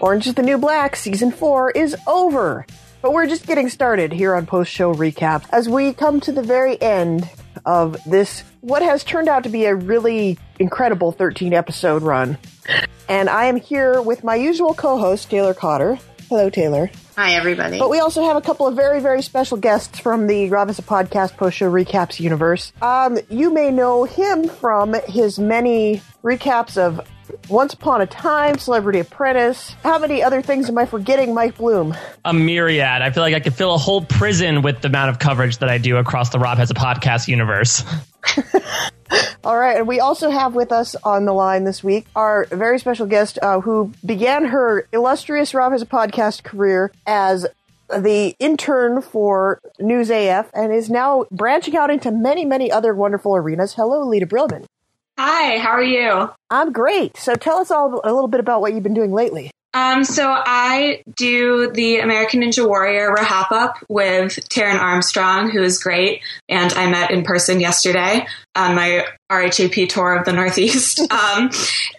Orange is the New Black season four is over. But we're just getting started here on post show recap as we come to the very end of this, what has turned out to be a really incredible 13 episode run. And I am here with my usual co host, Taylor Cotter. Hello, Taylor. Hi, everybody. But we also have a couple of very, very special guests from the a Podcast post show recaps universe. Um, you may know him from his many recaps of once Upon a Time, Celebrity Apprentice. How many other things am I forgetting, Mike Bloom? A myriad. I feel like I could fill a whole prison with the amount of coverage that I do across the Rob Has a Podcast universe. All right, and we also have with us on the line this week our very special guest uh, who began her illustrious Rob Has a Podcast career as the intern for News AF and is now branching out into many, many other wonderful arenas. Hello, Lita Brillman. Hi, how are you? I'm great. So tell us all a little bit about what you've been doing lately. Um, so I do the American Ninja Warrior Rahap Up with Taryn Armstrong, who is great, and I met in person yesterday on my RHAP tour of the Northeast. um,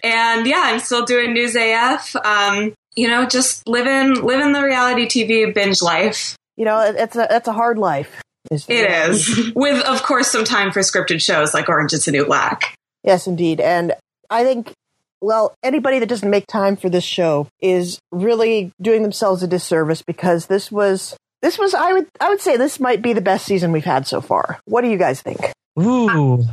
and yeah, I'm still doing News AF. Um, you know, just living living the reality TV binge life. You know, it's a it's a hard life. Is it is with, of course, some time for scripted shows like Orange Is the New Black. Yes, indeed. And I think, well, anybody that doesn't make time for this show is really doing themselves a disservice because this was, this was, I would, I would say this might be the best season we've had so far. What do you guys think? Ooh. I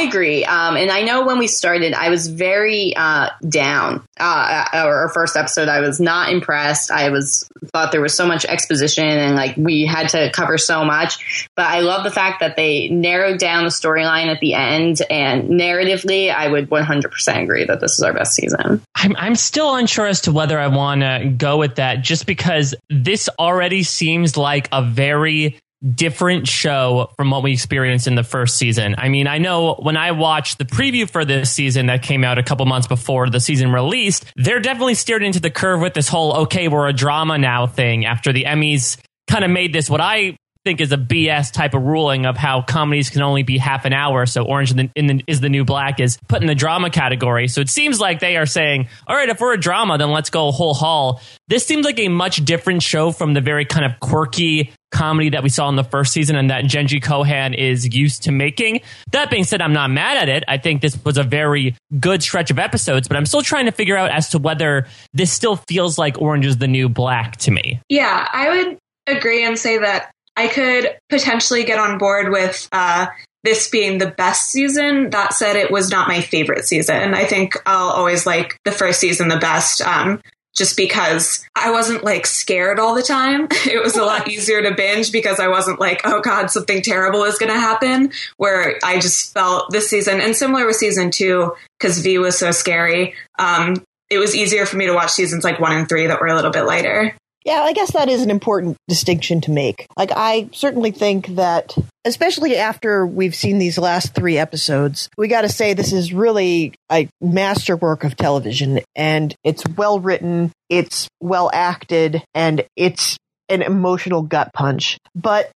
agree. Um, and I know when we started, I was very uh, down. Uh, our first episode, I was not impressed. I was thought there was so much exposition and like we had to cover so much. But I love the fact that they narrowed down the storyline at the end. And narratively, I would 100% agree that this is our best season. I'm, I'm still unsure as to whether I want to go with that just because this already seems like a very different show from what we experienced in the first season. I mean, I know when I watched the preview for this season that came out a couple months before the season released, they're definitely steered into the curve with this whole okay, we're a drama now thing after the Emmys kind of made this what I think is a BS type of ruling of how comedies can only be half an hour. So Orange in the, in the, is the New Black is put in the drama category. So it seems like they are saying, all right, if we're a drama, then let's go whole haul. This seems like a much different show from the very kind of quirky comedy that we saw in the first season and that Jenji Kohan is used to making. That being said, I'm not mad at it. I think this was a very good stretch of episodes, but I'm still trying to figure out as to whether this still feels like Orange is the New Black to me. Yeah, I would agree and say that I could potentially get on board with uh, this being the best season. That said, it was not my favorite season. I think I'll always like the first season the best. Um, just because I wasn't like scared all the time. It was a lot easier to binge because I wasn't like, oh God, something terrible is going to happen. Where I just felt this season, and similar with season two, because V was so scary, um, it was easier for me to watch seasons like one and three that were a little bit lighter. Yeah, I guess that is an important distinction to make. Like, I certainly think that, especially after we've seen these last three episodes, we got to say this is really a masterwork of television and it's well written, it's well acted, and it's an emotional gut punch. But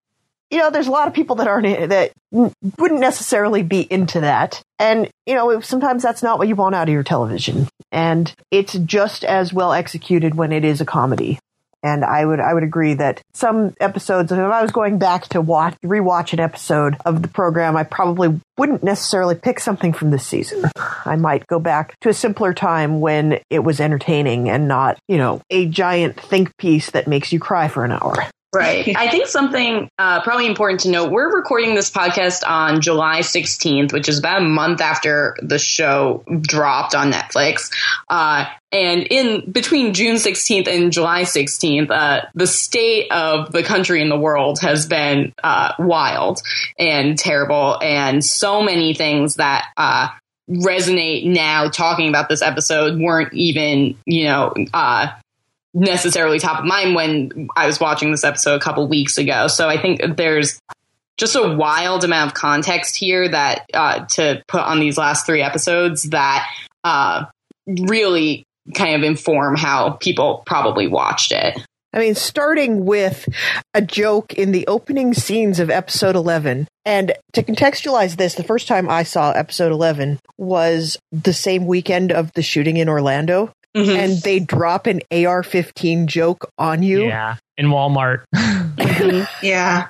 you know, there's a lot of people that aren't that wouldn't necessarily be into that. And, you know, sometimes that's not what you want out of your television. And it's just as well executed when it is a comedy. And I would I would agree that some episodes, if I was going back to watch rewatch an episode of the program, I probably wouldn't necessarily pick something from this season. I might go back to a simpler time when it was entertaining and not, you know, a giant think piece that makes you cry for an hour. Right. I think something uh, probably important to note we're recording this podcast on July 16th, which is about a month after the show dropped on Netflix. Uh, and in between June 16th and July 16th, uh, the state of the country and the world has been uh, wild and terrible, and so many things that uh, resonate now talking about this episode weren't even, you know, uh, necessarily top of mind when I was watching this episode a couple weeks ago. So I think there's just a wild amount of context here that uh, to put on these last three episodes that uh, really kind of inform how people probably watched it. I mean, starting with a joke in the opening scenes of episode 11. And to contextualize this, the first time I saw episode 11 was the same weekend of the shooting in Orlando. Mm-hmm. and they drop an AR 15 joke on you. Yeah, in Walmart. yeah.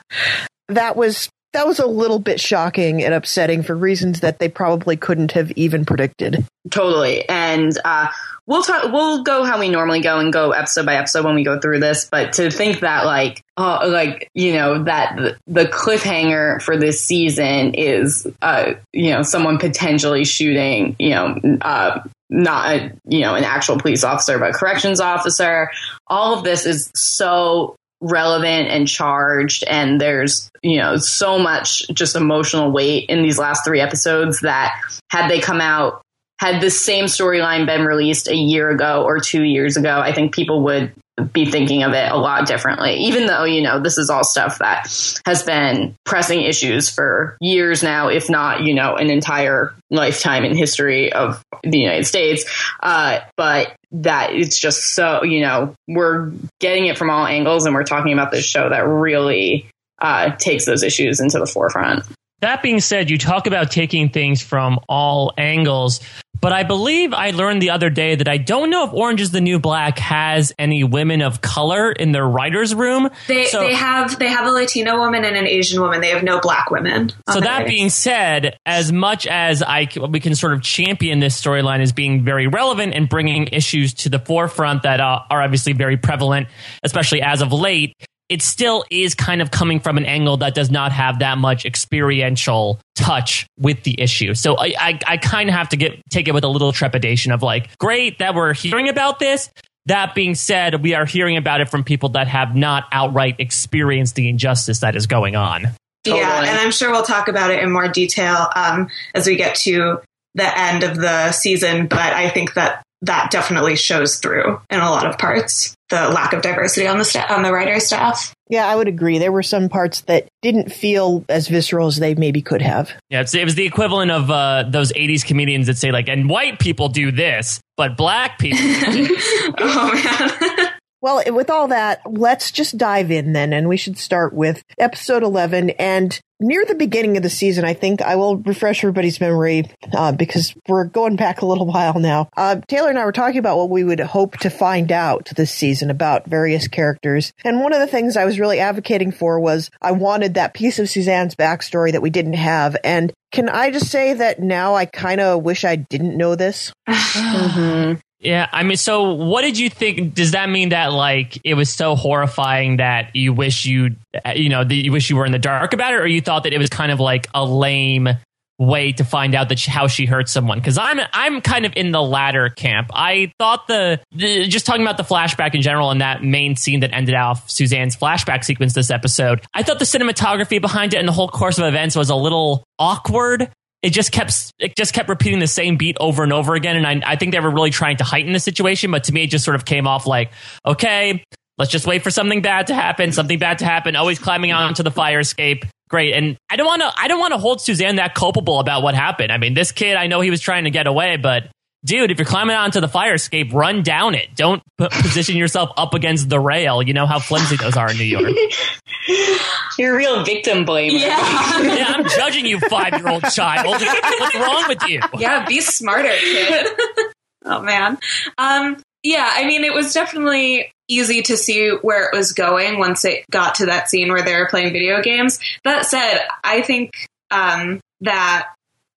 That was that was a little bit shocking and upsetting for reasons that they probably couldn't have even predicted. Totally. And uh, we'll talk we'll go how we normally go and go episode by episode when we go through this, but to think that like uh, like you know that the, the cliffhanger for this season is uh, you know someone potentially shooting, you know, uh, not a, you know an actual police officer but corrections officer. All of this is so relevant and charged and there's you know so much just emotional weight in these last three episodes that had they come out had this same storyline been released a year ago or two years ago i think people would be thinking of it a lot differently even though you know this is all stuff that has been pressing issues for years now if not you know an entire lifetime in history of the united states. Uh, but that it's just so you know we're getting it from all angles and we're talking about this show that really uh, takes those issues into the forefront that being said you talk about taking things from all angles but I believe I learned the other day that I don't know if Orange is the New Black has any women of color in their writers' room. They so, they have they have a Latino woman and an Asian woman. They have no black women. So that being said, as much as I we can sort of champion this storyline as being very relevant and bringing issues to the forefront that uh, are obviously very prevalent, especially as of late it still is kind of coming from an angle that does not have that much experiential touch with the issue. So I, I, I kind of have to get take it with a little trepidation of like, great that we're hearing about this. That being said, we are hearing about it from people that have not outright experienced the injustice that is going on. Totally. Yeah, and I'm sure we'll talk about it in more detail um, as we get to the end of the season. But I think that that definitely shows through in a lot of parts the lack of diversity on the sta- on the writer staff. Yeah, I would agree. There were some parts that didn't feel as visceral as they maybe could have. Yeah, it was the equivalent of uh, those '80s comedians that say like, "And white people do this, but black people." oh man. Well, with all that, let's just dive in then, and we should start with episode 11. And near the beginning of the season, I think I will refresh everybody's memory uh, because we're going back a little while now. Uh, Taylor and I were talking about what we would hope to find out this season about various characters. And one of the things I was really advocating for was I wanted that piece of Suzanne's backstory that we didn't have. And can I just say that now I kind of wish I didn't know this? mm-hmm. Yeah, I mean, so what did you think? Does that mean that like it was so horrifying that you wish you, you know, that you wish you were in the dark about it, or you thought that it was kind of like a lame way to find out that she, how she hurt someone? Because I'm I'm kind of in the latter camp. I thought the, the just talking about the flashback in general and that main scene that ended off Suzanne's flashback sequence this episode. I thought the cinematography behind it and the whole course of events was a little awkward it just kept it just kept repeating the same beat over and over again. And I, I think they were really trying to heighten the situation, but to me, it just sort of came off like, okay, let's just wait for something bad to happen, something bad to happen. Always climbing onto the fire escape. Great. And I don't want to I don't want to hold Suzanne that culpable about what happened. I mean, this kid, I know he was trying to get away, but dude, if you're climbing onto the fire escape, run down it. Don't position yourself up against the rail. You know how flimsy those are in New York. You're a real victim blamer. Yeah. yeah, I'm judging you, five year old child. What's wrong with you? Yeah, be smarter, kid. oh, man. Um, yeah, I mean, it was definitely easy to see where it was going once it got to that scene where they were playing video games. That said, I think um, that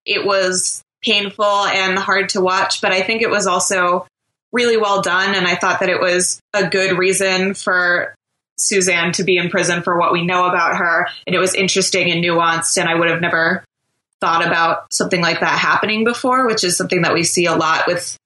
it was painful and hard to watch, but I think it was also really well done. And I thought that it was a good reason for Suzanne to be in prison for what we know about her. And it was interesting and nuanced. And I would have never thought about something like that happening before, which is something that we see a lot with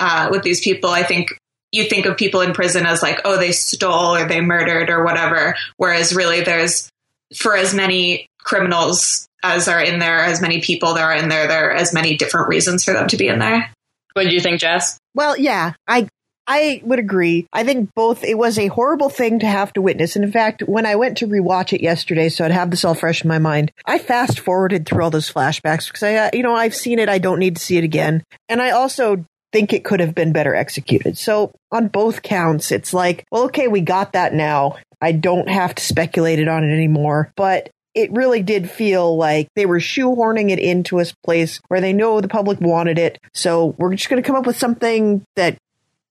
uh, with these people. I think you think of people in prison as like, oh, they stole or they murdered or whatever. Whereas really, there's for as many criminals as are in there, as many people there are in there, there are as many different reasons for them to be in there. What do you think, Jess? Well, yeah, I I would agree. I think both it was a horrible thing to have to witness. And in fact, when I went to rewatch it yesterday, so I'd have this all fresh in my mind, I fast forwarded through all those flashbacks because I, uh, you know, I've seen it. I don't need to see it again. And I also think it could have been better executed. So on both counts, it's like, well, okay, we got that now. I don't have to speculate it on it anymore. But it really did feel like they were shoehorning it into a place where they know the public wanted it. So we're just going to come up with something that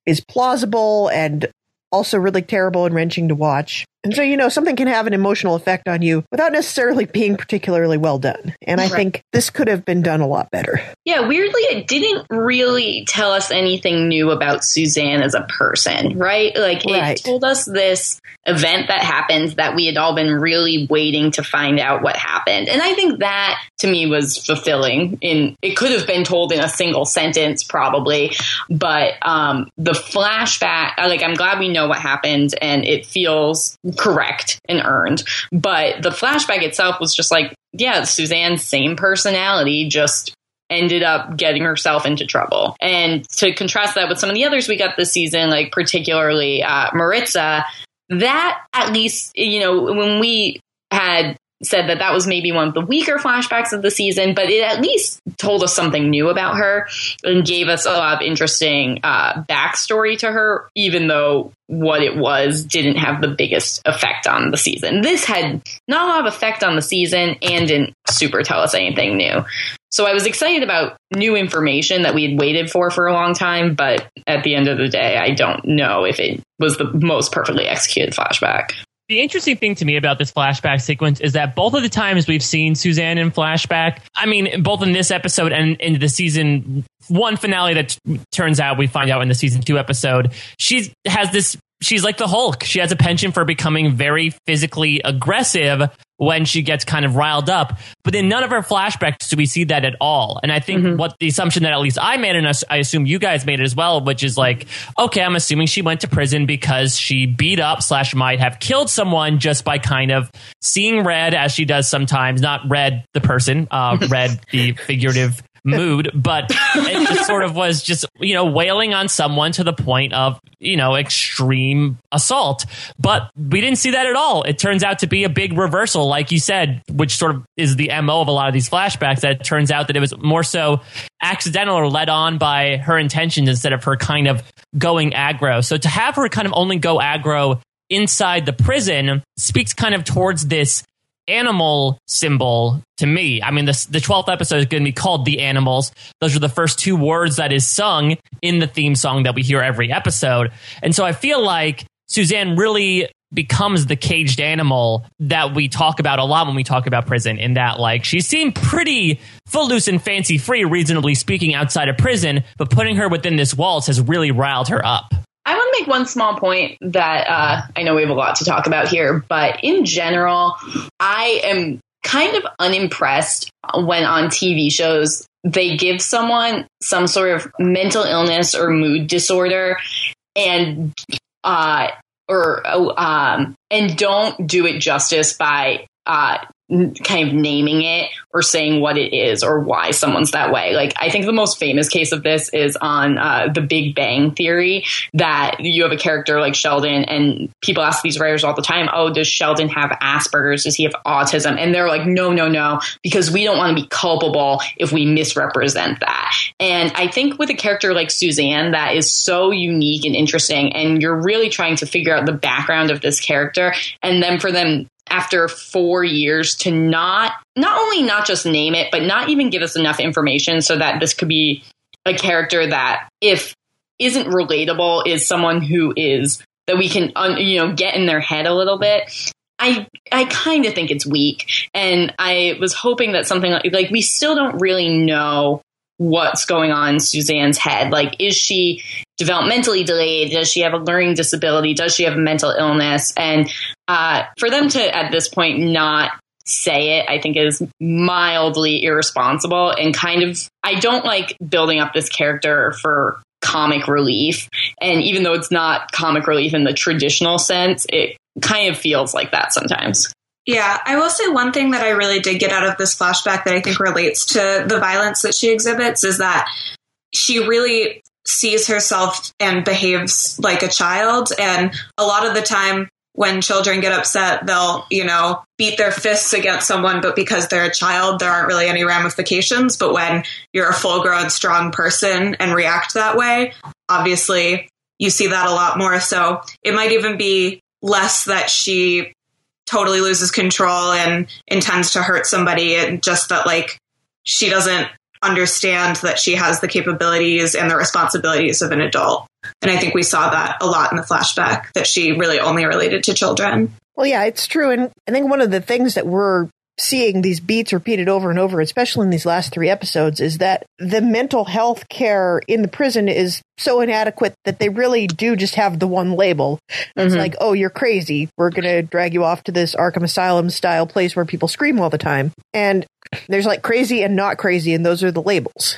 is plausible and also really terrible and wrenching to watch. And so, you know, something can have an emotional effect on you without necessarily being particularly well done. And I right. think this could have been done a lot better. Yeah, weirdly, it didn't really tell us anything new about Suzanne as a person, right? Like, it right. told us this event that happened that we had all been really waiting to find out what happened. And I think that to me was fulfilling in it could have been told in a single sentence probably, but um the flashback like I'm glad we know what happened and it feels correct and earned. But the flashback itself was just like, yeah, Suzanne's same personality, just ended up getting herself into trouble. And to contrast that with some of the others we got this season, like particularly uh, Maritza, that at least, you know, when we had said that that was maybe one of the weaker flashbacks of the season, but it at least told us something new about her and gave us a lot of interesting uh, backstory to her, even though what it was didn't have the biggest effect on the season. This had not a lot of effect on the season and didn't super tell us anything new. So I was excited about new information that we had waited for for a long time, but at the end of the day, I don't know if it was the most perfectly executed flashback. The interesting thing to me about this flashback sequence is that both of the times we've seen Suzanne in flashback, I mean, both in this episode and in the season one finale that turns out we find out in the season two episode, she has this she's like the Hulk. She has a penchant for becoming very physically aggressive when she gets kind of riled up. But in none of her flashbacks do we see that at all. And I think mm-hmm. what the assumption that at least I made, and I assume you guys made it as well, which is like, okay, I'm assuming she went to prison because she beat up slash might have killed someone just by kind of seeing red as she does sometimes, not red the person, uh, red the figurative mood, but it just sort of was just, you know, wailing on someone to the point of, you know, extreme assault. But we didn't see that at all. It turns out to be a big reversal, like you said, which sort of is the MO of a lot of these flashbacks. That it turns out that it was more so accidental or led on by her intentions instead of her kind of going aggro. So to have her kind of only go aggro inside the prison speaks kind of towards this animal symbol to me. I mean, the, the 12th episode is going to be called The Animals. Those are the first two words that is sung in the theme song that we hear every episode. And so I feel like Suzanne really becomes the caged animal that we talk about a lot when we talk about prison in that like she seemed pretty footloose and fancy free reasonably speaking outside of prison but putting her within this walls has really riled her up I want to make one small point that uh, I know we have a lot to talk about here, but in general, I am kind of unimpressed when on TV shows they give someone some sort of mental illness or mood disorder and uh, or oh, um, and don't do it justice by uh, kind of naming it or saying what it is or why someone's that way. Like, I think the most famous case of this is on uh, The Big Bang Theory that you have a character like Sheldon, and people ask these writers all the time, Oh, does Sheldon have Asperger's? Does he have autism? And they're like, No, no, no, because we don't want to be culpable if we misrepresent that. And I think with a character like Suzanne, that is so unique and interesting, and you're really trying to figure out the background of this character, and then for them after four years to not not only not just name it, but not even give us enough information so that this could be a character that if isn't relatable is someone who is that we can you know get in their head a little bit. I I kind of think it's weak, and I was hoping that something like like we still don't really know what's going on in Suzanne's head. Like, is she developmentally delayed? Does she have a learning disability? Does she have a mental illness? And uh, for them to, at this point, not say it, I think is mildly irresponsible and kind of, I don't like building up this character for comic relief. And even though it's not comic relief in the traditional sense, it kind of feels like that sometimes. Yeah, I will say one thing that I really did get out of this flashback that I think relates to the violence that she exhibits is that she really sees herself and behaves like a child. And a lot of the time, when children get upset, they'll, you know, beat their fists against someone, but because they're a child, there aren't really any ramifications. But when you're a full grown, strong person and react that way, obviously you see that a lot more. So it might even be less that she totally loses control and intends to hurt somebody and just that like she doesn't understand that she has the capabilities and the responsibilities of an adult. And I think we saw that a lot in the flashback that she really only related to children. Well, yeah, it's true. And I think one of the things that we're seeing these beats repeated over and over, especially in these last three episodes, is that the mental health care in the prison is so inadequate that they really do just have the one label. It's Mhm. like, oh, you're crazy. We're going to drag you off to this Arkham Asylum style place where people scream all the time. And there's like crazy and not crazy, and those are the labels.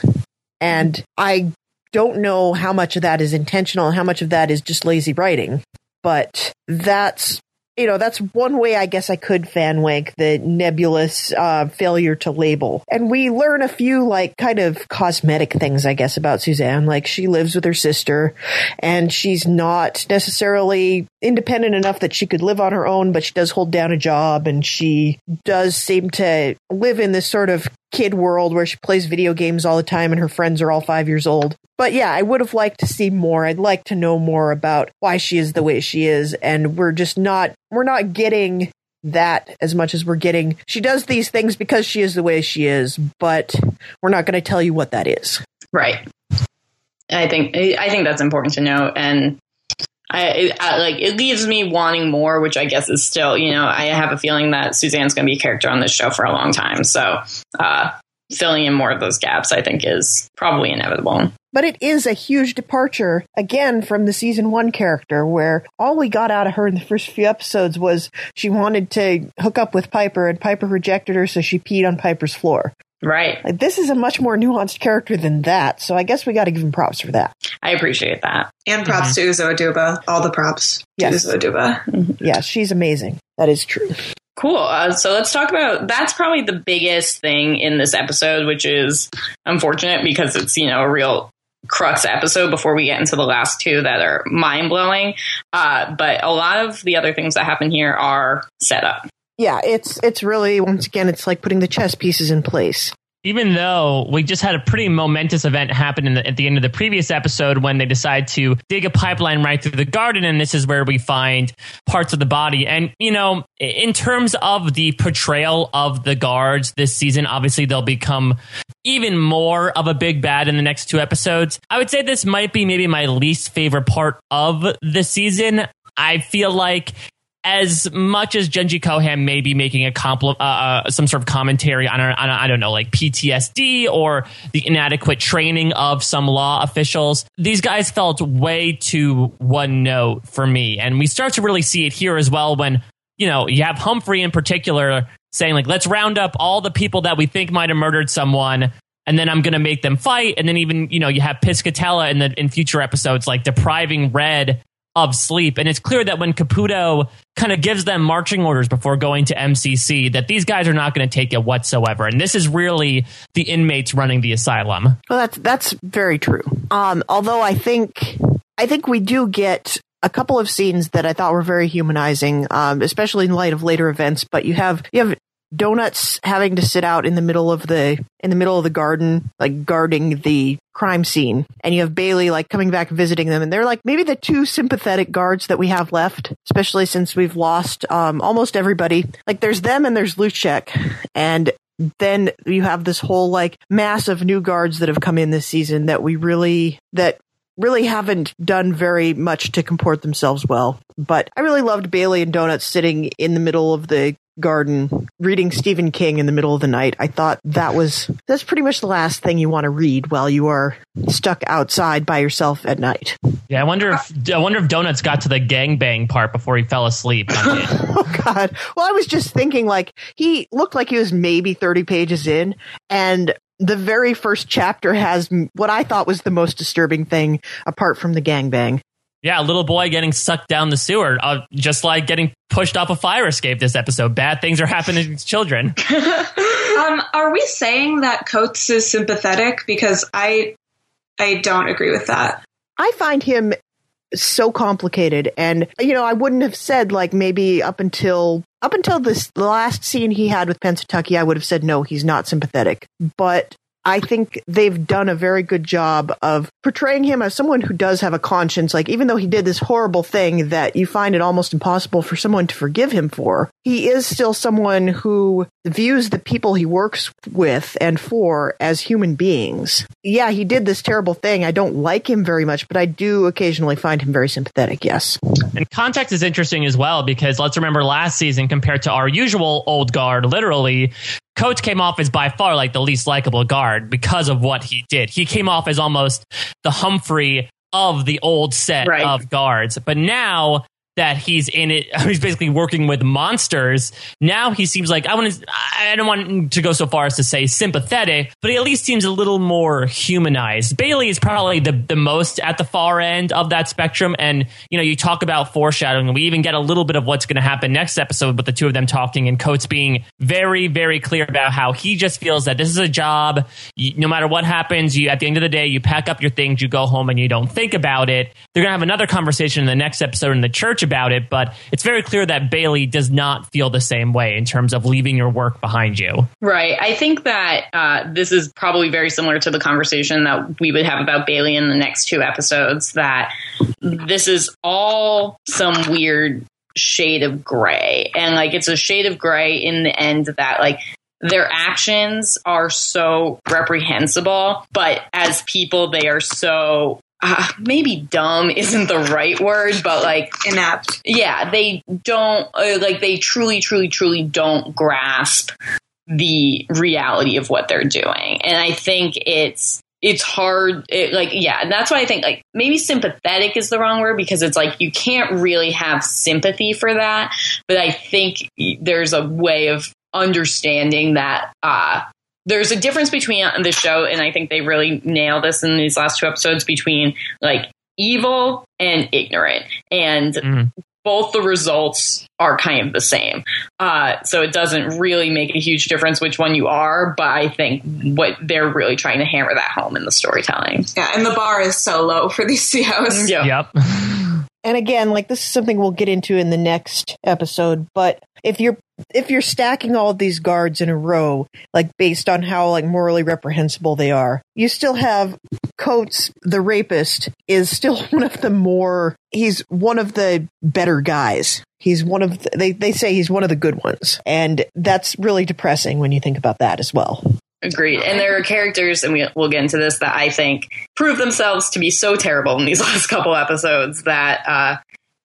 And I don't know how much of that is intentional and how much of that is just lazy writing, but that's you know, that's one way I guess I could fan wank the nebulous uh, failure to label. And we learn a few like kind of cosmetic things, I guess, about Suzanne. Like she lives with her sister and she's not necessarily independent enough that she could live on her own, but she does hold down a job and she does seem to live in this sort of kid world where she plays video games all the time and her friends are all five years old. But yeah, I would have liked to see more. I'd like to know more about why she is the way she is. And we're just not, we're not getting that as much as we're getting. She does these things because she is the way she is, but we're not going to tell you what that is. Right. I think I think that's important to know, and I, I like it leaves me wanting more, which I guess is still, you know, I have a feeling that Suzanne's going to be a character on this show for a long time, so uh, filling in more of those gaps, I think, is probably inevitable. But it is a huge departure, again, from the season one character, where all we got out of her in the first few episodes was she wanted to hook up with Piper, and Piper rejected her, so she peed on Piper's floor. Right. Like, this is a much more nuanced character than that, so I guess we got to give him props for that. I appreciate that. And props mm-hmm. to Uzo Aduba. All the props Yes. to Uzo Aduba. Mm-hmm. Yeah, she's amazing. That is true. Cool. Uh, so let's talk about that's probably the biggest thing in this episode, which is unfortunate because it's, you know, a real crux episode before we get into the last two that are mind blowing. Uh, but a lot of the other things that happen here are set up. Yeah, it's it's really once again, it's like putting the chess pieces in place. Even though we just had a pretty momentous event happen the, at the end of the previous episode when they decide to dig a pipeline right through the garden and this is where we find parts of the body. And you know in terms of the portrayal of the guards this season obviously they'll become even more of a big bad in the next two episodes. I would say this might be maybe my least favorite part of the season. I feel like as much as Jenji Kohan may be making a compl- uh, uh, some sort of commentary on, on, I don't know, like PTSD or the inadequate training of some law officials, these guys felt way too one note for me. And we start to really see it here as well when, you know, you have Humphrey in particular saying, like, let's round up all the people that we think might have murdered someone. And then I'm going to make them fight. And then even, you know, you have Piscatella in the in future episodes, like depriving Red of sleep. And it's clear that when Caputo kind of gives them marching orders before going to MCC, that these guys are not going to take it whatsoever. And this is really the inmates running the asylum. Well, that's that's very true. Um, although I think I think we do get a couple of scenes that I thought were very humanizing, um, especially in light of later events. But you have you have donuts having to sit out in the middle of the in the middle of the garden, like guarding the crime scene, and you have Bailey like coming back visiting them, and they're like maybe the two sympathetic guards that we have left, especially since we've lost um, almost everybody. Like there's them and there's Luschek, and then you have this whole like mass of new guards that have come in this season that we really that really haven't done very much to comport themselves well. But I really loved Bailey and Donuts sitting in the middle of the garden reading Stephen King in the middle of the night. I thought that was that's pretty much the last thing you want to read while you are stuck outside by yourself at night. Yeah, I wonder if I wonder if Donuts got to the gangbang part before he fell asleep. oh God! Well, I was just thinking like he looked like he was maybe thirty pages in, and the very first chapter has what I thought was the most disturbing thing apart from the gangbang. Yeah, a little boy getting sucked down the sewer, uh, just like getting pushed off a fire escape this episode. Bad things are happening to children. um, are we saying that Coates is sympathetic? Because I, I don't agree with that. I find him so complicated, and you know, I wouldn't have said like maybe up until up until this the last scene he had with Pennsatucky, I would have said no, he's not sympathetic. But I think they've done a very good job of portraying him as someone who does have a conscience. Like, even though he did this horrible thing that you find it almost impossible for someone to forgive him for, he is still someone who views the people he works with and for as human beings. Yeah, he did this terrible thing. I don't like him very much, but I do occasionally find him very sympathetic, yes. And context is interesting as well because let's remember last season compared to our usual old guard, literally, Coates came off as by far like the least likable guard because of what he did. He came off as almost the Humphrey of the old set Right. of guards. But now that he's in it, he's basically working with monsters. Now he seems like I want to. I don't want to go so far as to say sympathetic, but he at least seems a little more humanized. Bailey is probably the the most at the far end of that spectrum, and you know you talk about foreshadowing, we even get a little bit of what's going to happen next episode with the two of them talking, and Coates being very very clear about how he just feels that this is a job. You, no matter what happens, you at the end of the day you pack up your things, you go home, and you don't think about it. They're going to have another conversation in the next episode in the church about it, but it's very clear that Bailey does not feel the same way in terms of leaving your work behind you. Right. I think that uh, this is probably very similar to the conversation that we would have about Bailey in the next two episodes. That this is all some weird shade of gray. And like it's a shade of gray in the end that like their actions are so reprehensible, but as people, they are so. Uh, maybe dumb isn't the right word, but like Inept. yeah, they don't uh, like they truly, truly, truly don't grasp the reality of what they're doing, and I think it's it's hard. It, like yeah, and that's why I think like maybe sympathetic is the wrong word because it's like you can't really have sympathy for that, but I think there's a way of understanding that. uh there's a difference between the show, and I think they really nail this in these last two episodes between like evil and ignorant. And Mm. both the results are kind of the same. Uh, so it doesn't really make a huge difference which one you are, but I think what they're really trying to hammer that home in the storytelling. Yeah, and the bar is so low for these COs. Yeah. Yep. And again, like this is something we'll get into in the next episode, but if you're if you're stacking all these guards in a row, like based on how like morally reprehensible they are, you still have Coates, the rapist, is still one of the more he's one of the better guys. He's one of the, they they say he's one of the good ones, and that's really depressing when you think about that as well. Agreed. And there are characters, and we, we'll get into this, that I think prove themselves to be so terrible in these last couple episodes that uh,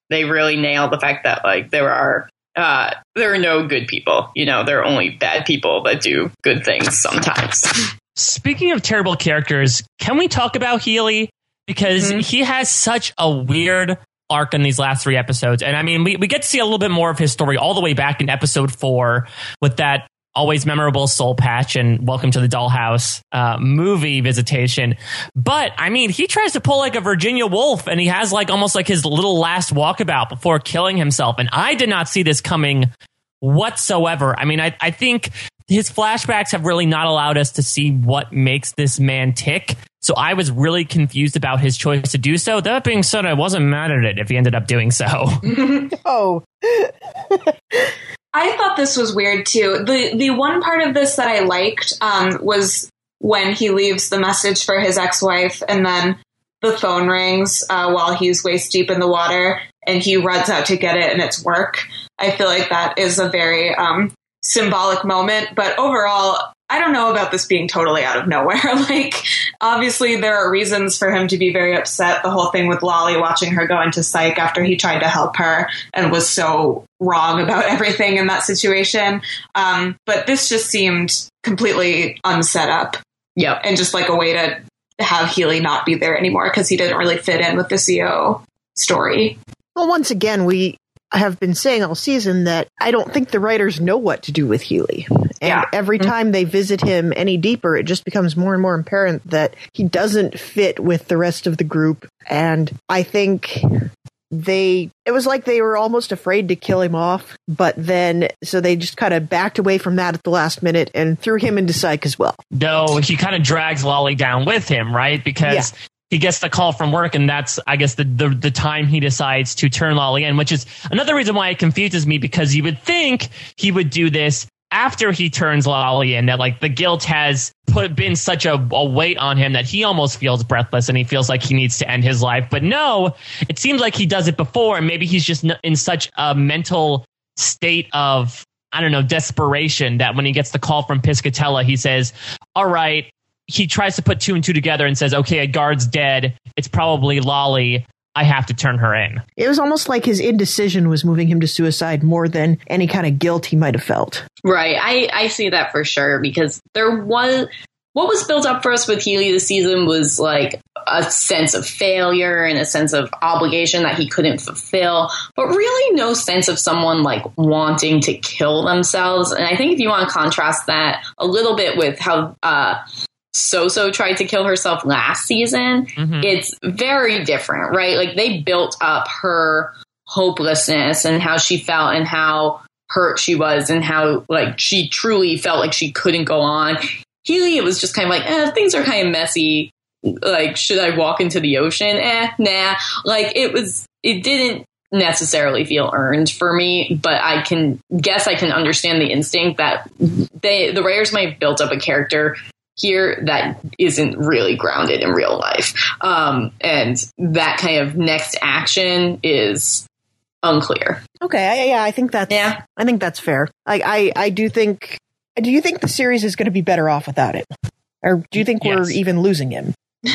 they really nail the fact that like there are uh, there are no good people. You know, there are only bad people that do good things sometimes. Speaking of terrible characters, can we talk about Healy? Because Mhm. he has such a weird arc in these last three episodes. And I mean, we, we get to see a little bit more of his story all the way back in episode four with that always memorable soul patch and welcome to the dollhouse uh, movie visitation. But i mean he tries to pull like a Virginia Woolf and he has like almost like his little last walkabout before killing himself. And i did not see this coming whatsoever. I mean i, I think his flashbacks have really not allowed us to see what makes this man tick. So i was really confused about his choice to do so. That being said i wasn't mad at it if he ended up doing so. Oh, I thought this was weird too. The the one part of this that I liked um, was when he leaves the message for his ex wife, and then the phone rings uh, while he's waist deep in the water, and he runs out to get it, and it's work. I feel like that is a very um, symbolic moment, but overall. I don't know about this being totally out of nowhere. like, obviously, there are reasons for him to be very upset. The whole thing with Lolly watching her go into psych after he tried to help her and was so wrong about everything in that situation. Um, but this just seemed completely unset up Yep. and just like a way to have Healy not be there anymore because he didn't really fit in with the CO story. Well, once again, we have been saying all season that I don't think the writers know what to do with Healy. And Yeah. every mm-hmm. time they visit him any deeper, it just becomes more and more apparent that he doesn't fit with the rest of the group. And I think they, it was like they were almost afraid to kill him off, but then, so they just kind of backed away from that at the last minute and threw him into psych as well. no he kind of drags Lolly down with him, right? Because he gets the call from work, and that's, I guess, the, the the time he decides to turn Lolly in, which is another reason why it confuses me because you would think he would do this after he turns Lolly in that like the guilt has put been such a, a, weight on him that he almost feels breathless and he feels like he needs to end his life. But no, it seems like he does it before, and maybe he's just in such a mental state of I don't know desperation that when he gets the call from Piscatella, he says, "All right." He tries to put two and two together and says, "Okay, a guard's dead. It's probably Lolly. I have to turn her in. It was almost like his indecision was moving him to suicide more than any kind of guilt he might have felt. Right. I, I see that for sure because there was what was built up for us with Healy this season was like a sense of failure and a sense of obligation that he couldn't fulfill, but really no sense of someone like wanting to kill themselves. And I think if you want to contrast that a little bit with how uh, Soso tried to kill herself last season, mm-hmm. it's very different, right? Like they built up her hopelessness and how she felt and how hurt she was and how like she truly felt like she couldn't go on. Healy, it was just kind of like, eh, things are kind of messy. Like, should I walk into the ocean? Eh, nah. Like, it was, it didn't necessarily feel earned for me, but I can guess I can understand the instinct that they, the writers might have built up a character here that isn't really grounded in real life. Um, and that kind of next action is unclear. Okay, I, yeah, I think that's yeah. I think that's fair. I, I I do think. Do you think the series is going to be better off without it, or do you think yes. we're even losing him?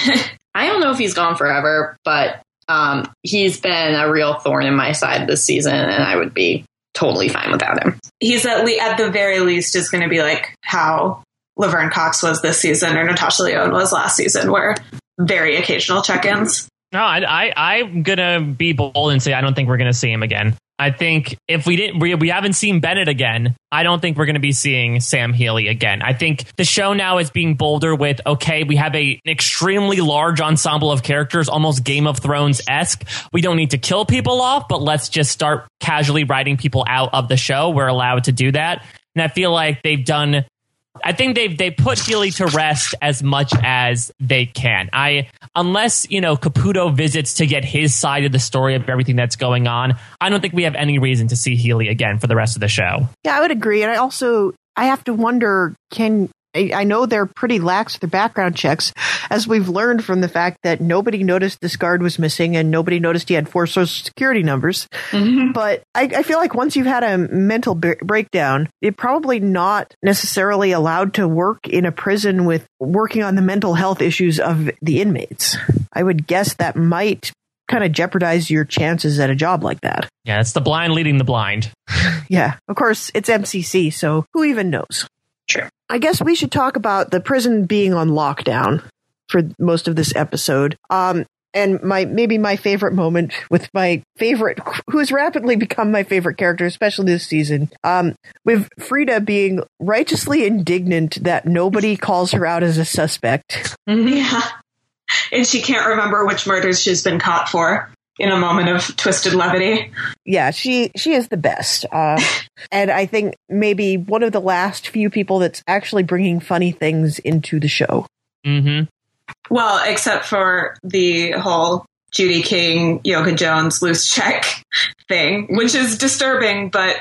I don't know if he's gone forever, but um, he's been a real thorn in my side this season, and I would be totally fine without him. He's at le- at the very least is going to be like how Laverne Cox was this season or Natasha Lyonne was last season, were very occasional check-ins. No, I, I am gonna be bold and say I don't think we're gonna see him again. I think if we didn't, we, we haven't seen Bennett again. I don't think we're to be seeing Sam Healy again. I think the show now is being bolder with okay, we have a, an extremely large ensemble of characters, almost Game of Thrones esque. We don't need to kill people off, but let's just start casually writing people out of the show. We're allowed to do that. And I feel like they've done I think they've they put Healy to rest as much as they can. I unless you know Caputo visits to get his side of the story of everything that's going on. I don't think we have any reason to see Healy again for the rest of the show. Yeah, I would agree, and I also I have to wonder can I know they're pretty lax with their background checks, as we've learned from the fact that nobody noticed this guard was missing and nobody noticed he had four social security numbers. Mm-hmm. But I, I, feel like once you've had a mental b- breakdown, you're probably not necessarily allowed to work in a prison with working on the mental health issues of the inmates. I would guess that might kind of jeopardize your chances at a job like that. Yeah, it's the blind leading the blind. yeah, of course, it's MCC, so who even knows? True. I guess we should talk about the prison being on lockdown for most of this episode. Um, and my maybe my favorite moment with my favorite who has rapidly become my favorite character especially this season. Um, with Frieda being righteously indignant that nobody calls her out as a suspect. Yeah. And she can't remember which murders she's been caught for in a moment of twisted levity. Yeah, she she is the best, uh, and I think maybe one of the last few people that's actually bringing funny things into the show. hmm Well, except for the whole Judy King, Yoga Jones Luschek thing, which is disturbing, but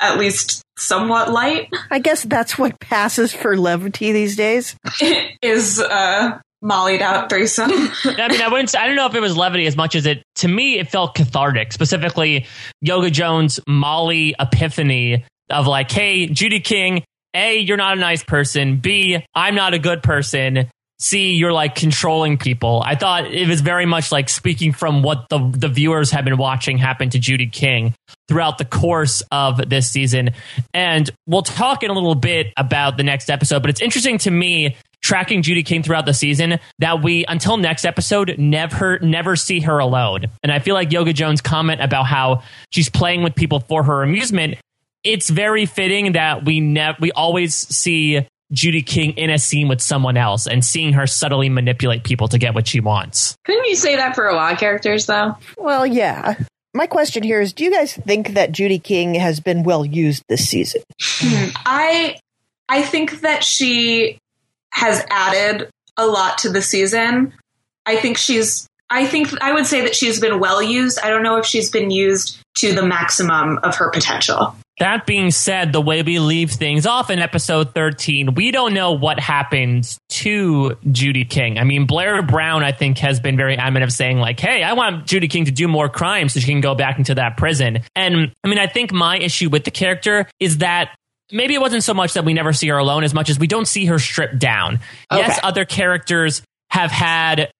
at least somewhat light. I guess that's what passes for levity these days. is uh, mollied out threesome. I mean, I wouldn't. I don't know if it was levity as much as it. To me, it felt cathartic. Specifically, Yoga Jones' Molly epiphany of like, "Hey, Judy King, a, you're not a nice person. B, I'm not a good person. C, you're like controlling people. I thought it was very much like speaking from what the the viewers have been watching happen to Judy King throughout the course of this season. And we'll talk in a little bit about the next episode, but it's interesting to me tracking Judy King throughout the season that we until next episode never never see her alone. And I feel like Yoga Jones' comment about how she's playing with people for her amusement, it's very fitting that we never we always see Judy King in a scene with someone else and seeing her subtly manipulate people to get what she wants. Couldn't you say that for a lot of characters though? Well, yeah. My question here is do you guys think that Judy King has been well used this season? Hmm. I I think that she has added a lot to the season. I think she's I think I would say that she's been well used. I don't know if she's been used to the maximum of her potential. That being said, the way we leave things off in episode 13, we don't know what happened to Judy King. I mean, Blair Brown, I think, has been very adamant of saying, like, hey, I want Judy King to do more crimes so she can go back into that prison. And I mean, I think my issue with the character is that maybe it wasn't so much that we never see her alone as much as we don't see her stripped down. Okay. Yes, other characters have had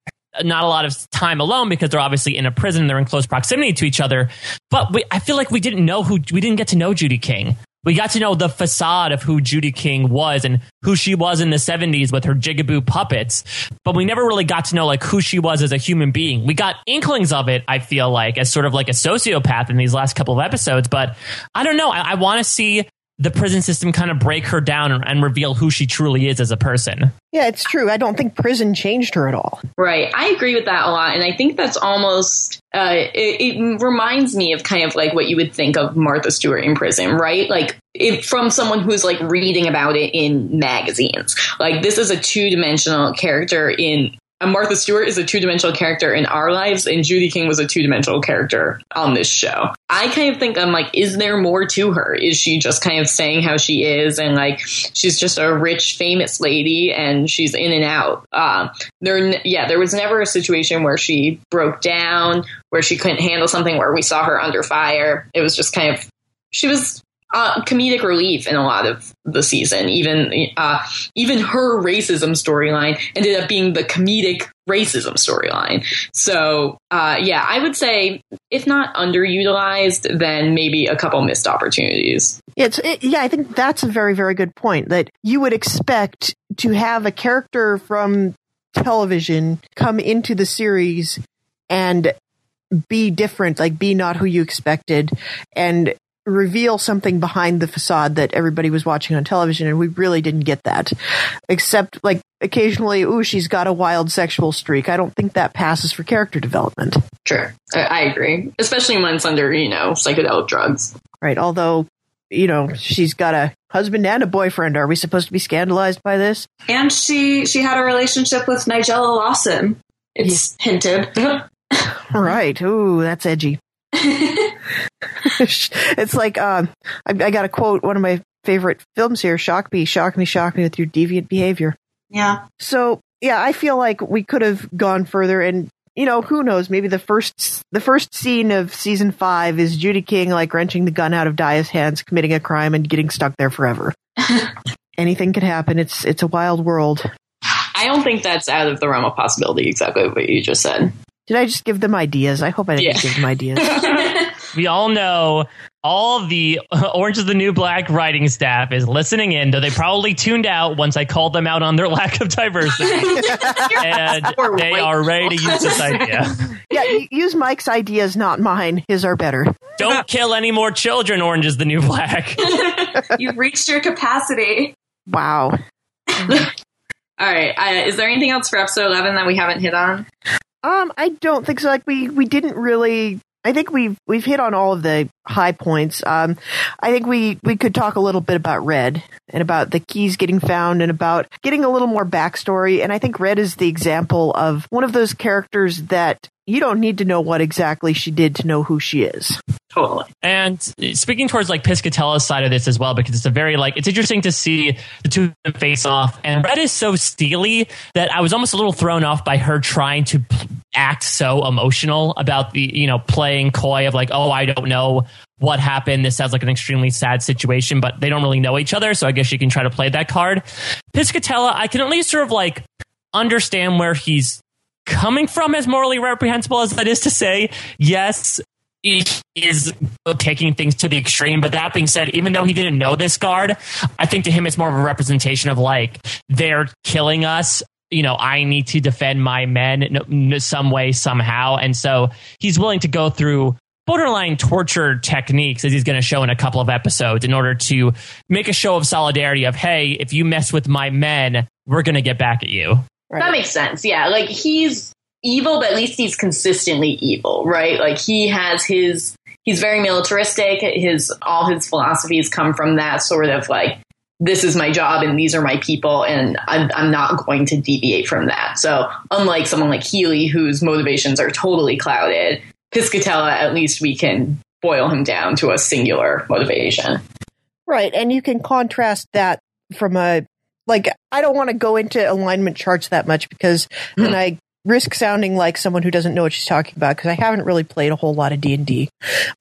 not a lot of time alone because they're obviously in a prison they're in close proximity to each other but we, i feel like we didn't know who we didn't get to know judy king we got to know the facade of who Judy King was and who she was in the 70s with her jigaboo puppets, but we never really got to know like who she was as a human being. We got inklings of it, I feel like, as sort of like a sociopath in these last couple of episodes, but I don't know. I, I want to see the prison system kind of break her down and, and reveal who she truly is as a person. Yeah, it's true. I don't think prison changed her at all. Right. I agree with that a lot. And I think that's almost, uh, it, it reminds me of kind of like what you would think of Martha Stewart in prison, right? Like, if, from someone who's like reading about it in magazines. Like, this is a two dimensional character in Martha Stewart is a two dimensional character in our lives, and Judy King was a two dimensional character on this show. I kind of think I'm like, is there more to her? Is she just kind of saying how she is, and like she's just a rich, famous lady, and she's in and out? Uh, there, yeah, there was never a situation where she broke down, where she couldn't handle something, where we saw her under fire. It was just kind of she was uh, comedic relief in a lot of the season. Even uh, even her racism storyline ended up being the comedic racism storyline. So uh, yeah, I would say if not underutilized, then maybe a couple missed opportunities. It's it, yeah, I think that's a very very good point. That you would expect to have a character from television come into the series and be different, like be not who you expected, and reveal something behind the facade that everybody was watching on television and we really didn't get that. Except like occasionally ooh she's got a wild sexual streak. I don't think that passes for character development. Sure, I, I agree, especially when it's under you know psychedelic drugs. right although you know she's got a husband and a boyfriend. Are we supposed to be scandalized by this? And she she had a relationship with Nigella Lawson. It's hinted. right. Ooh that's edgy it's like um, I, I got to quote one of my favorite films here shock me shock me shock me with your deviant behavior yeah. So yeah, I feel like we could have gone further, and you know, who knows? Maybe the first the first scene of season five is Judy King like wrenching the gun out of Daya's hands, committing a crime, and getting stuck there forever. Anything could happen. It's it's a wild world. I don't think that's out of the realm of possibility. Exactly what you just said. Did I just give them ideas? I hope I didn't Yeah. give them ideas. We all know all the Orange is the New Black writing staff is listening in, though they probably tuned out once I called them out on their lack of diversity. and Poor they are ready to use this idea. yeah, use Mike's ideas, not mine. His are better. Don't kill any more children, Orange is the New Black. You've reached your capacity. Wow. All right. Uh, is there anything else for episode eleven that we haven't hit on? Um, I don't think so. Like we we didn't really. I think we've we've hit on all of the high points. Um, I think we we could talk a little bit about Red and about the keys getting found and about getting a little more backstory. And I think Red is the example of one of those characters that you don't need to know what exactly she did to know who she is. Totally. And speaking towards like Piscatella's side of this as well, because it's a very like it's interesting to see the two of them face off. And Red is so steely that I was almost a little thrown off by her trying to act so emotional about the you know playing coy of like oh I don't know what happened. This sounds like an extremely sad situation, but they don't really know each other, so I guess she can try to play that card. Piscatella, I can at least sort of like understand where he's coming from as morally reprehensible as that is to say. Yes, he is taking things to the extreme. But that being said, even though he didn't know this guard, I think to him it's more of a representation of like they're killing us. You know, I need to defend my men in some way, somehow. And so he's willing to go through borderline torture techniques as he's going to show in a couple of episodes in order to make a show of solidarity of, hey, if you mess with my men, we're going to get back at you. That makes sense. Yeah, like he's evil, but at least he's consistently evil, right? Like he has his he's very militaristic. His all his philosophies come from that sort of like this is my job and these are my people and I'm, I'm not going to deviate from that. So unlike someone like Healy whose motivations are totally clouded, Piscatella at least we can boil him down to a singular motivation. Right. And you can contrast that from a, like, I don't want to go into alignment charts that much because then I risk sounding like someone who doesn't know what she's talking about because I haven't really played a whole lot of D&D.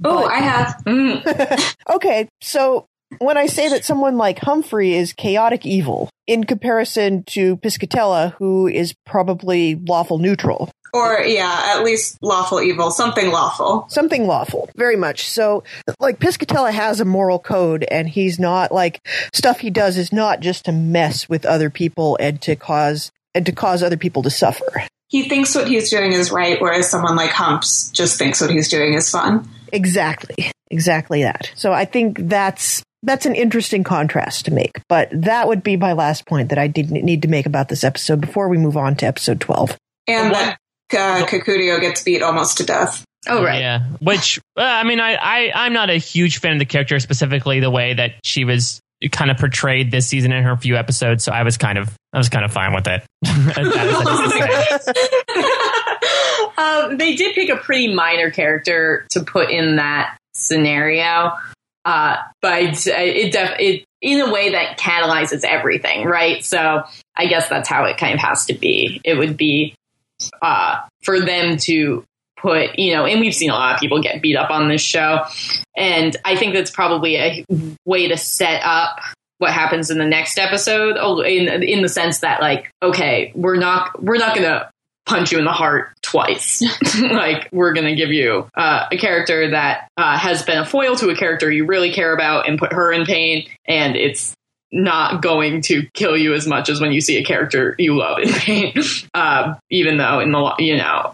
Oh, I have. Mm. okay. So when I say that someone like Humphrey is chaotic evil in comparison to Piscatella, who is probably lawful neutral, Or, yeah, at least lawful evil, something lawful. something lawful, very much. So, like Piscatella has a moral code, and he's not like stuff he does is not just to mess with other people and to cause and to cause other people to suffer. He thinks what he's doing is right, whereas someone like Humps just thinks what he's doing is fun. Exactly, exactly that. So I think that's that's an interesting contrast to make. But that would be my last point that I didn't need to make about this episode before we move on to episode twelve. And What- that uh, Kukudio gets beat almost to death. Oh, right. Yeah, which uh, I mean, I, I I'm not a huge fan of the character, specifically the way that she was kind of portrayed this season in her few episodes. So I was kind of I was kind of fine with it. That is- that is to say. um, they did pick a pretty minor character to put in that scenario, uh, but it, def- it in a way that catalyzes everything, right? So I guess that's how it kind of has to be. It would be uh, for them to put, you know, and we've seen a lot of people get beat up on this show, and I think that's probably a way to set up what happens in the next episode oh, in in the sense that like okay we're not we're not gonna punch you in the heart twice. Like we're gonna give you uh, a character that uh, has been a foil to a character you really care about and put her in pain and it's not going to kill you as much as when you see a character you love in pain. Uh, even though in the you know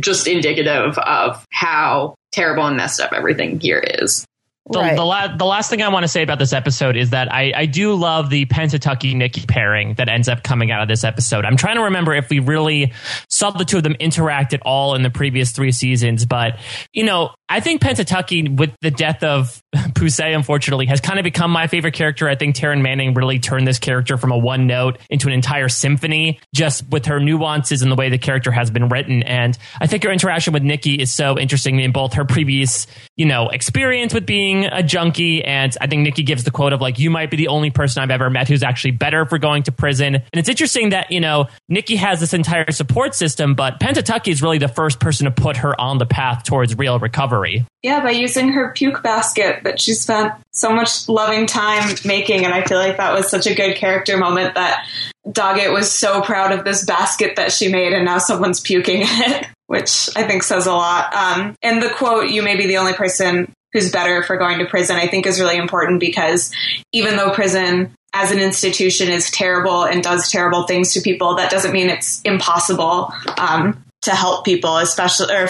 just indicative of how terrible and messed up everything here is The, Right. the, la- the last thing I want to say about this episode is that I, I do love the Pennsatucky Nikki pairing that ends up coming out of this episode. I'm trying to remember if we really saw the two of them interact at all in the previous three seasons, but you know, I think Pennsatucky, with the death of Poussey, unfortunately, has kind of become my favorite character. I think Taryn Manning really turned this character from a one note into an entire symphony, just with her nuances and the way the character has been written. And I think her interaction with Nikki is so interesting in both her previous, you know, experience with being a junkie, and I think Nikki gives the quote of like, "You might be the only person I've ever met who's actually better for going to prison." And it's interesting that you know Nikki has this entire support system, but Pennsatucky is really the first person to put her on the path towards real recovery. Yeah, by using her puke basket that she spent so much loving time making. And I feel like that was such a good character moment that Doggett was so proud of this basket that she made and now someone's puking in it, which I think says a lot. Um, and the quote, you may be the only person who's better for going to prison, I think is really important because even though prison as an institution is terrible and does terrible things to people, that doesn't mean it's impossible um, to help people, especially, or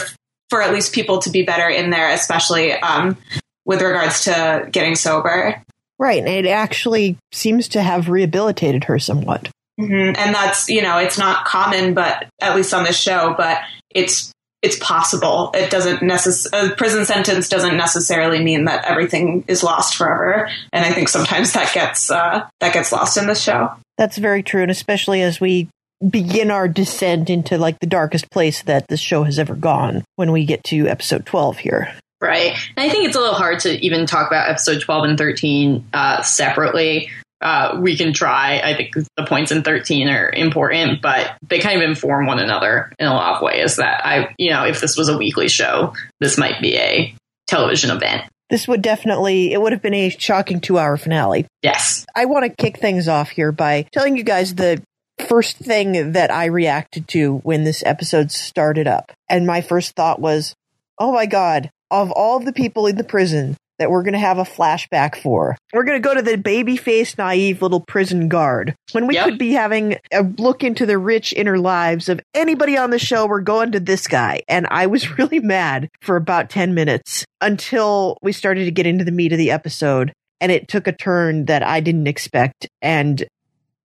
for at least people to be better in there, especially um, with regards to getting sober. Right. And it actually seems to have rehabilitated her somewhat. hmm And that's you know it's not common, but at least on this show, but it's it's possible. It doesn't necess- a prison sentence doesn't necessarily mean that everything is lost forever. And I think sometimes that gets uh, that gets lost in the show. That's very true. And especially as we begin our descent into like the darkest place that this show has ever gone when we get to episode 12 here. Right. And I think it's a little hard to even talk about episode 12 and 13 uh, separately. Uh, we can try. I think the points in 13 are important, but they kind of inform one another in a lot of ways that I, you know, if this was a weekly show, this might be a television event. This would definitely, it would have been a shocking two hour finale. Yes. I want to kick things off here by telling you guys the first thing that I reacted to when this episode started up. And my first thought was, oh my God, of all the people in the prison that we're going to have a flashback for, we're going to go to the baby faced, naive little prison guard. When we Yep. could be having a look into the rich inner lives of anybody on the show, we're going to this guy. And I was really mad for about 10 minutes until we started to get into the meat of the episode and it took a turn that I didn't expect. And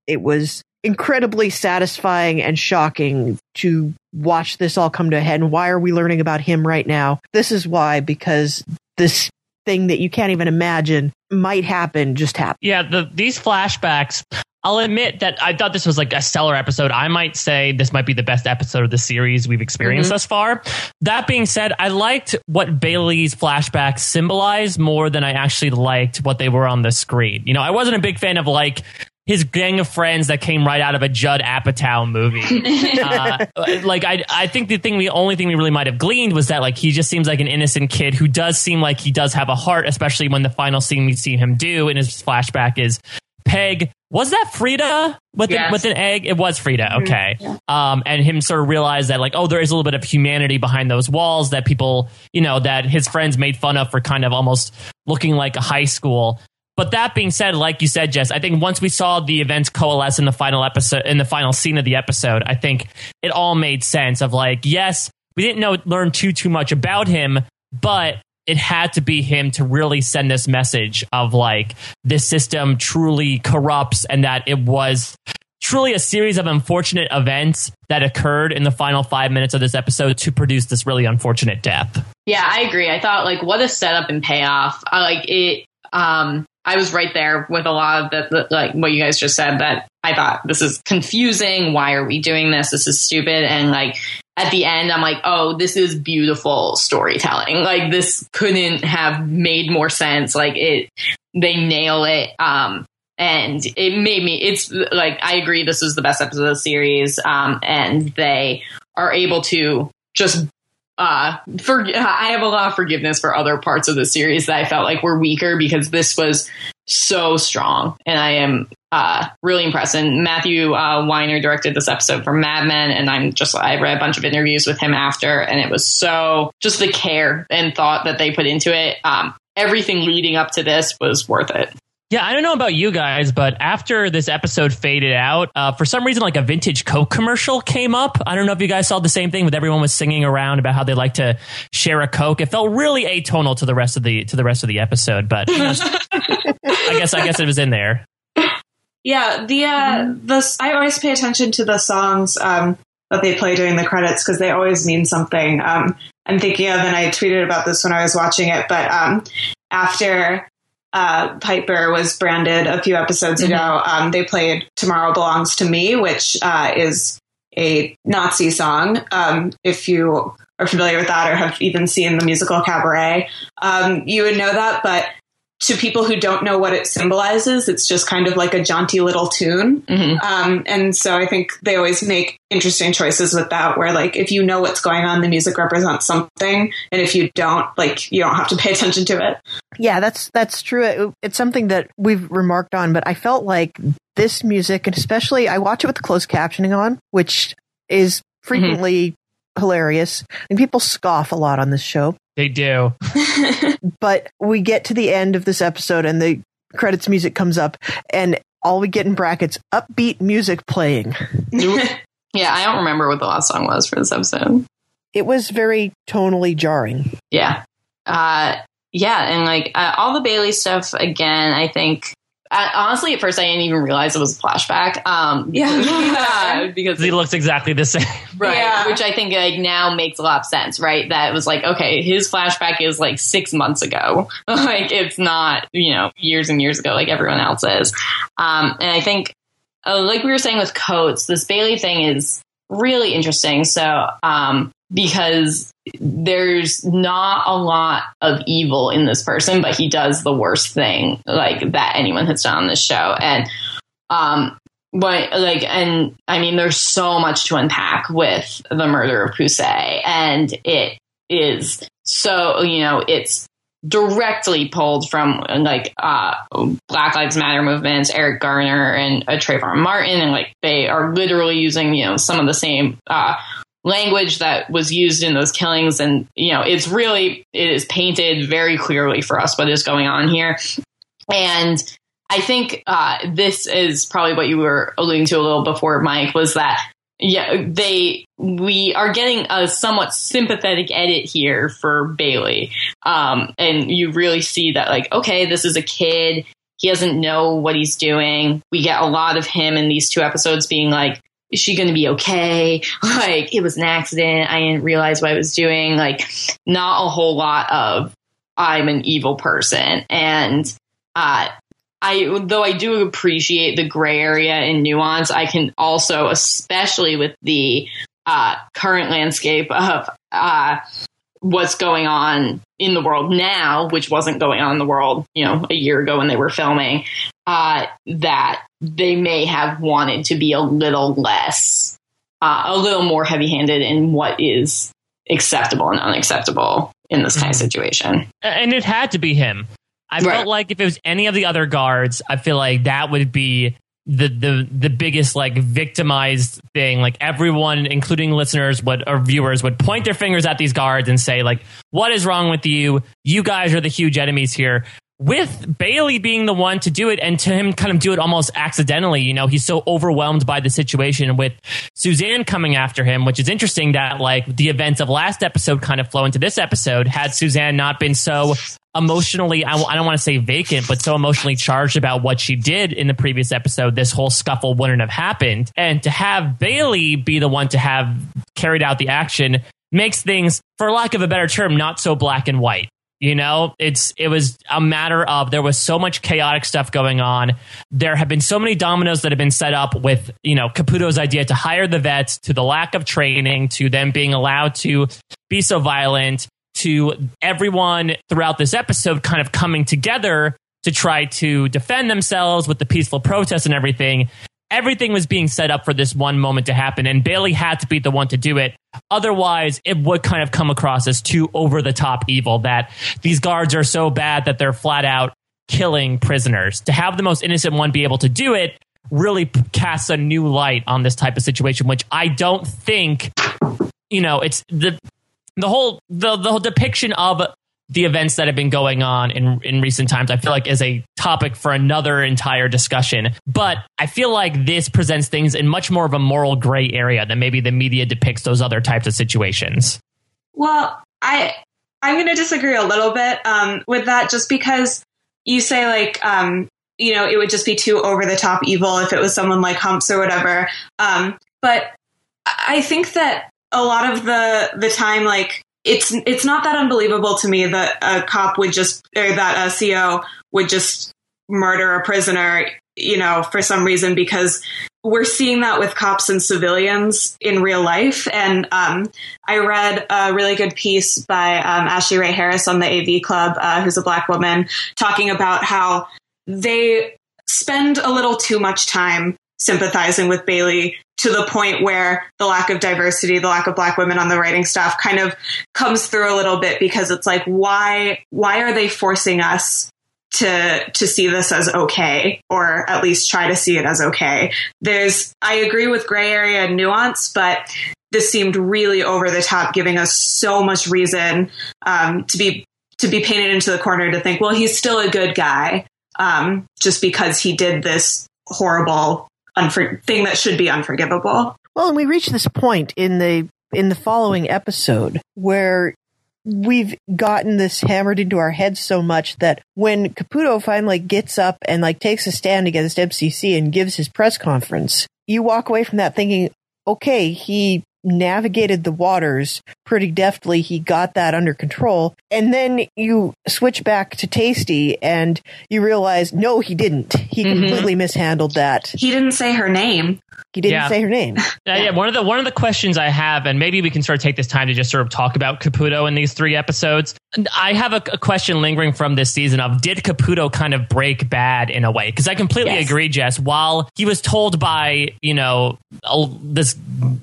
it was incredibly satisfying and shocking to watch this all come to a head. And why are we learning about him right now? This is why, because this thing that you can't even imagine might happen just happened. Yeah, the, these flashbacks. I'll admit that I thought this was like a stellar episode. I might say this might be the best episode of the series we've experienced mm-hmm. thus far. That being said, I liked what Bailey's flashbacks symbolized more than I actually liked what they were on the screen. You know, I wasn't a big fan of like his gang of friends that came right out of a Judd Apatow movie. uh, like I, I think the thing, the only thing we really might have gleaned was that like he just seems like an innocent kid who does seem like he does have a heart, especially when the final scene we see him do in his flashback is Peg. Was that Frieda with yes. with an egg? It was Frieda. Mm-hmm. Okay. Yeah. Um, and him sort of realized that like, oh, there is a little bit of humanity behind those walls that people, you know, that his friends made fun of for kind of almost looking like a high school. But that being said, like you said, Jess, I think once we saw the events coalesce in the final episode, in the final scene of the episode, I think it all made sense of like, yes, we didn't know, learn too, too much about him, but it had to be him to really send this message of like, this system truly corrupts and that it was truly a series of unfortunate events that occurred in the final five minutes of this episode to produce this really unfortunate death. Yeah, I agree. I thought like what a setup and payoff. Uh, like it, um, I was right there with a lot of the, the, like what you guys just said that I thought this is confusing. Why are we doing this? This is stupid. And like at the end, I'm like, oh, this is beautiful storytelling. Like this couldn't have made more sense. Like it, they nail it. Um, and it made me, it's like, I agree. This is the best episode of the series. Um, and they are able to just uh, for I have a lot of forgiveness for other parts of the series that I felt like were weaker because this was so strong, and I am uh, really impressed. And Matthew uh, Weiner directed this episode for Mad Men, and I'm just I read a bunch of interviews with him after, and it was so just the care and thought that they put into it. Um, everything leading up to this was worth it. Yeah, I don't know about you guys, but after this episode faded out, uh, for some reason, like a vintage Coke commercial came up. I don't know if you guys saw the same thing, but everyone was singing around about how they like to share a Coke. It felt really atonal to the rest of the to the rest of the episode, but I guess I guess it was in there. Yeah, the uh, the I always pay attention to the songs um, that they play during the credits because they always mean something. Um, I'm thinking of, and I tweeted about this when I was watching it, but um, after uh, Piper was branded a few episodes mm-hmm. ago, um, they played "Tomorrow Belongs to Me," which uh, is a Nazi song. Um, if you are familiar with that or have even seen the musical Cabaret, um, you would know that. But to people who don't know what it symbolizes, it's just kind of like a jaunty little tune. Mm-hmm. Um, and so I think they always make interesting choices with that, where like if you know what's going on, the music represents something, and if you don't, like you don't have to pay attention to it. Yeah, that's that's true. It, it's something that we've remarked on, but I felt like this music, and especially I watch it with the closed captioning on, which is frequently mm-hmm. Hilarious, and people scoff a lot on this show. They do. but we get to the end of this episode and the credits music comes up and all we get in brackets upbeat music playing. yeah, I don't remember what the last song was for this episode. It was very tonally jarring. Yeah. Uh, yeah, and like uh, all the Bailey stuff again, I think I, honestly, at first, I didn't even realize it was a flashback. Um, yeah, yeah because he looks exactly the same, right? Yeah. Which I think like now makes a lot of sense, right? That was like, okay, his flashback is like six months ago, like it's not you know years and years ago, like everyone else is. Um, and I think, uh, like we were saying with Coates, this Bailey thing is really interesting. So, um, because there's not a lot of evil in this person, but he does the worst thing like that anyone has done on this show. And um but like and I mean there's so much to unpack with the murder of Poussey and it is so you know it's directly pulled from like uh, Black Lives Matter movements, Eric Garner and uh, Trayvon Martin, and like they are literally using you know some of the same uh, language that was used in those killings. And you know it's really it is painted very clearly for us what is going on here. And i think uh, this is probably what you were alluding to a little before mike was that yeah they we are getting a somewhat sympathetic edit here for bailey. Um, and you really see that like okay this is a kid. He doesn't know what he's doing. We get a lot of him in these two episodes being like is she going to be okay? Like, it was an accident. I didn't realize what I was doing. Like, not a whole lot of I'm an evil person. And uh, I though I do appreciate the gray area and nuance, I can also, especially with the uh, current landscape of uh, what's going on in the world now, which wasn't going on in the world, you know, a year ago when they were filming, uh, that they may have wanted to be a little less, uh, a little more heavy handed in what is acceptable and unacceptable in this kind of mm-hmm. situation. And it had to be him. I right. felt like if it was any of the other guards, I feel like that would be the the the biggest like victimized thing. Like everyone, including listeners, would or viewers would point their fingers at these guards and say, like, "What is wrong with you? You guys are the huge enemies here." With Bailey being the one to do it and to him kind of do it almost accidentally. You know, he's so overwhelmed by the situation with Suzanne coming after him, which is interesting that like the events of last episode kind of flow into this episode. Had Suzanne not been so emotionally, I, I don't want to say vacant, but so emotionally charged about what she did in the previous episode, this whole scuffle wouldn't have happened. And to have Bailey be the one to have carried out the action makes things, for lack of a better term, not so black and white. You know, it's it was a matter of there was so much chaotic stuff going on. There have been so many dominoes that have been set up with, you know, Caputo's idea to hire the vets, to the lack of training, to them being allowed to be so violent, to everyone throughout this episode kind of coming together to try to defend themselves with the peaceful protests and everything everything was being set up for this one moment to happen, and Bailey had to be the one to do it. Otherwise, it would kind of come across as too over the top evil that these guards are so bad that they're flat out killing prisoners. To have the most innocent one be able to do it really casts a new light on this type of situation, which I don't think, you know, it's the the whole the the whole depiction of the events that have been going on in in recent times i feel like is a topic for another entire discussion. But i feel like this presents things in much more of a moral gray area than maybe the media depicts those other types of situations. Well i i'm going to disagree a little bit um, with that just because you say like um, you know it would just be too over the top evil if it was someone like humps or whatever. Um, but i think that a lot of the the time like it's it's not that unbelievable to me that a cop would just or that a CO would just murder a prisoner, you know, for some reason because we're seeing that with cops and civilians in real life. And um, I read a really good piece by um, Ashley Ray Harris on the AV Club, uh, who's a black woman, talking about how they spend a little too much time sympathizing with Bailey to the point where the lack of diversity, the lack of black women on the writing staff kind of comes through a little bit because it's like, why, why are they forcing us to, to see this as okay, or at least try to see it as okay? There's, I agree with gray area and nuance, but this seemed really over the top, giving us so much reason, um, to be, to be painted into the corner to think, well, he's still a good guy. Um, just because he did this horrible unfor- thing that should be unforgivable. Well, and we reach this point in the in the following episode where we've gotten this hammered into our heads so much that when Caputo finally gets up and like takes a stand against MCC and gives his press conference, you walk away from that thinking, okay, he navigated the waters pretty deftly. He got that under control. And then you switch back to Tasty and you realize, no, he didn't. He mm-hmm. completely mishandled that. He didn't say her name. He didn't yeah. say her name. yeah. yeah, one of the one of the questions I have, and maybe we can sort of take this time to just sort of talk about Caputo in these three episodes. I have a, a question lingering from this season of did Caputo kind of break bad in a way? Because I completely yes. agree, Jess. While he was told by you know this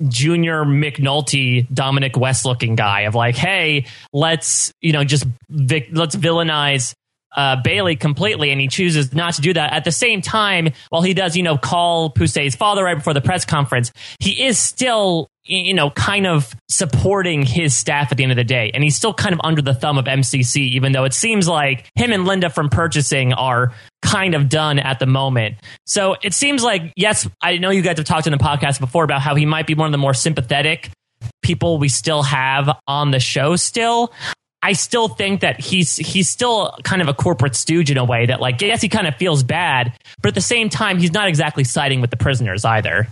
junior McNulty Dominic West looking guy of like, hey, let's you know just vic- let's villainize uh, Bailey completely, and he chooses not to do that. At the same time, while he does, you know, call Poussey's father right before the press conference, he is still, you know, kind of supporting his staff at the end of the day, and he's still kind of under the thumb of MCC, even though it seems like him and Linda from purchasing are kind of done at the moment. So it seems like, yes, I know you guys have talked in the podcast before about how he might be one of the more sympathetic people we still have on the show still. I still think that he's he's still kind of a corporate stooge in a way that like yes he kind of feels bad, but at the same time he's not exactly siding with the prisoners either.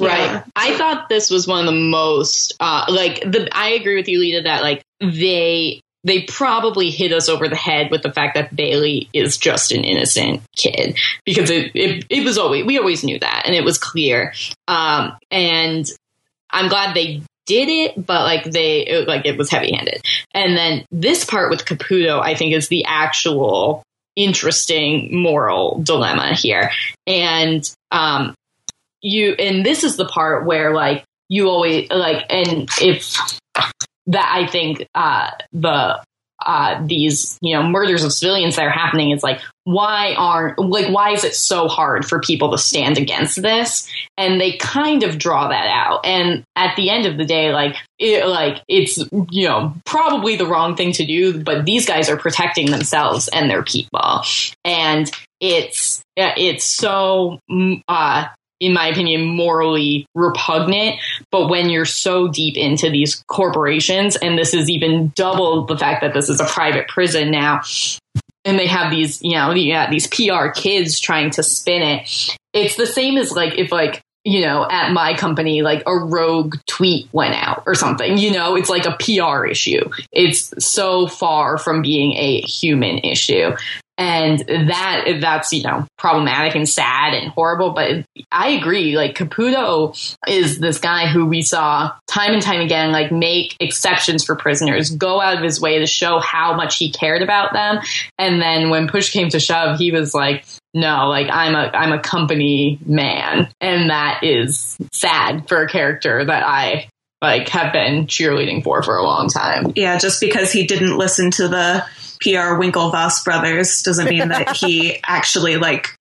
Right. Yeah. I thought this was one of the most uh like the I agree with you, Lita, that like they they probably hit us over the head with the fact that Bailey is just an innocent kid because it, it, it was always, we always knew that and it was clear. Um, and I'm glad they did it, but like they, it, like it was heavy handed. And then this part with Caputo, I think is the actual interesting moral dilemma here. And, um, you, and this is the part where like you always like, and if, that I think uh, the uh, these you know murders of civilians that are happening is like why aren't like why is it so hard for people to stand against this? And they kind of draw that out. And at the end of the day like it, like it's you know probably the wrong thing to do but these guys are protecting themselves and their people. And it's it's so mm, uh in my opinion, morally repugnant. But when you're so deep into these corporations, and this is even double the fact that this is a private prison now, and they have these, you know, these PR kids trying to spin it. It's the same as like if like you know, at my company, like a rogue tweet went out or something. You know, it's like a PR issue. It's so far from being a human issue and that that's you know problematic and sad and horrible but i agree like caputo is this guy who we saw time and time again like make exceptions for prisoners go out of his way to show how much he cared about them. And then when push came to shove he was like no like i'm a i'm a company man. And that is sad for a character that i like have been cheerleading for for a long time. Yeah just because he didn't listen to the PR Winklevoss brothers doesn't mean that he actually like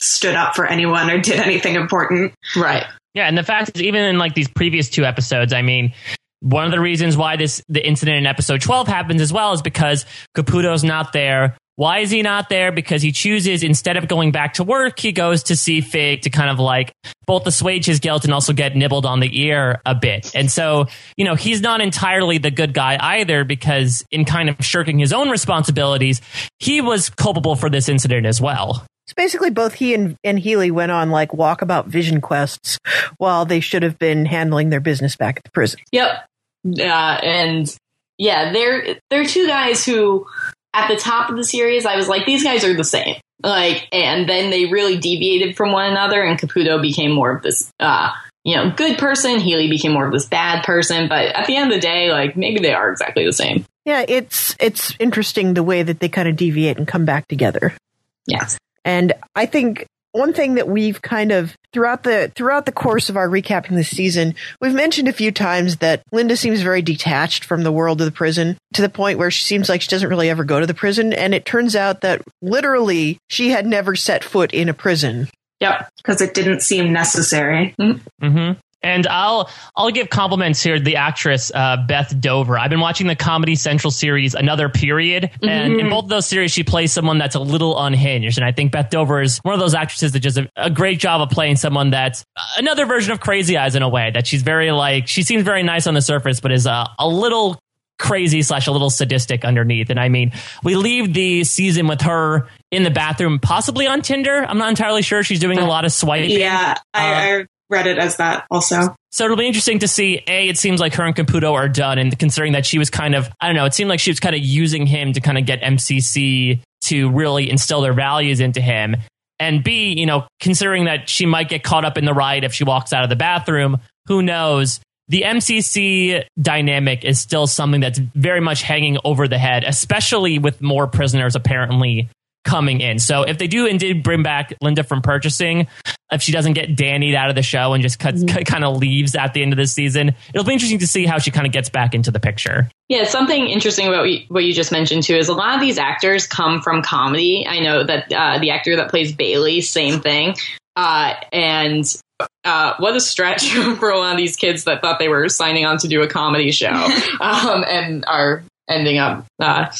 stood up for anyone or did anything important. Right. Yeah, and the fact is, even in like these previous two episodes, I mean, one of the reasons why this the incident in episode 12 happens as well is because Caputo's not there why is he not there? Because he chooses, instead of going back to work, he goes to see Fig to kind of like both assuage his guilt and also get nibbled on the ear a bit. And so, you know, he's not entirely the good guy either because in kind of shirking his own responsibilities, he was culpable for this incident as well. It's basically both he and, and Healy went on like walkabout vision quests while they should have been handling their business back at the prison. Yep. Yeah, and yeah, they're they're two guys who at the top of the series, I was like, these guys are the same. Like, and then they really deviated from one another, and Caputo became more of this, uh, you know, good person. Healy became more of this bad person. But at the end of the day, like, maybe they are exactly the same. Yeah, it's it's interesting the way that they kind of deviate and come back together. Yes. And I think one thing that we've kind of throughout the throughout the course of our recapping this season, we've mentioned a few times that Linda seems very detached from the world of the prison to the point where she seems like she doesn't really ever go to the prison. And it turns out that literally she had never set foot in a prison. Yep, because it didn't seem necessary. Mm-hmm. And I'll I'll give compliments here to the actress uh, Beth Dover. I've been watching the Comedy Central series Another Period, and mm-hmm. in both of those series, she plays someone that's a little unhinged. And I think Beth Dover is one of those actresses that does a, a great job of playing someone that's another version of Crazy Eyes in a way. That she's very like she seems very nice on the surface, but is a, a little crazy slash a little sadistic underneath. And I mean, we leave the season with her in the bathroom, possibly on Tinder. I'm not entirely sure. She's doing a lot of swiping. Yeah, I, uh, I read it as that also. So it'll be interesting to see. A, it seems like her and Caputo are done, and considering that she was kind of, I don't know, it seemed like she was kind of using him to kind of get MCC to really instill their values into him. And B, you know, considering that she might get caught up in the riot if she walks out of the bathroom, who knows? The MCC dynamic is still something that's very much hanging over the head, especially with more prisoners apparently coming in. So if they do indeed bring back Linda from purchasing, if she doesn't get Danny out of the show and just cuts, mm-hmm. kind of leaves at the end of the season, it'll be interesting to see how she kind of gets back into the picture. Yeah, something interesting about what you just mentioned too is a lot of these actors come from comedy. I know that uh, the actor that plays Bailey, same thing. Uh, and uh, what a stretch for a lot of these kids that thought they were signing on to do a comedy show um, and are ending up uh,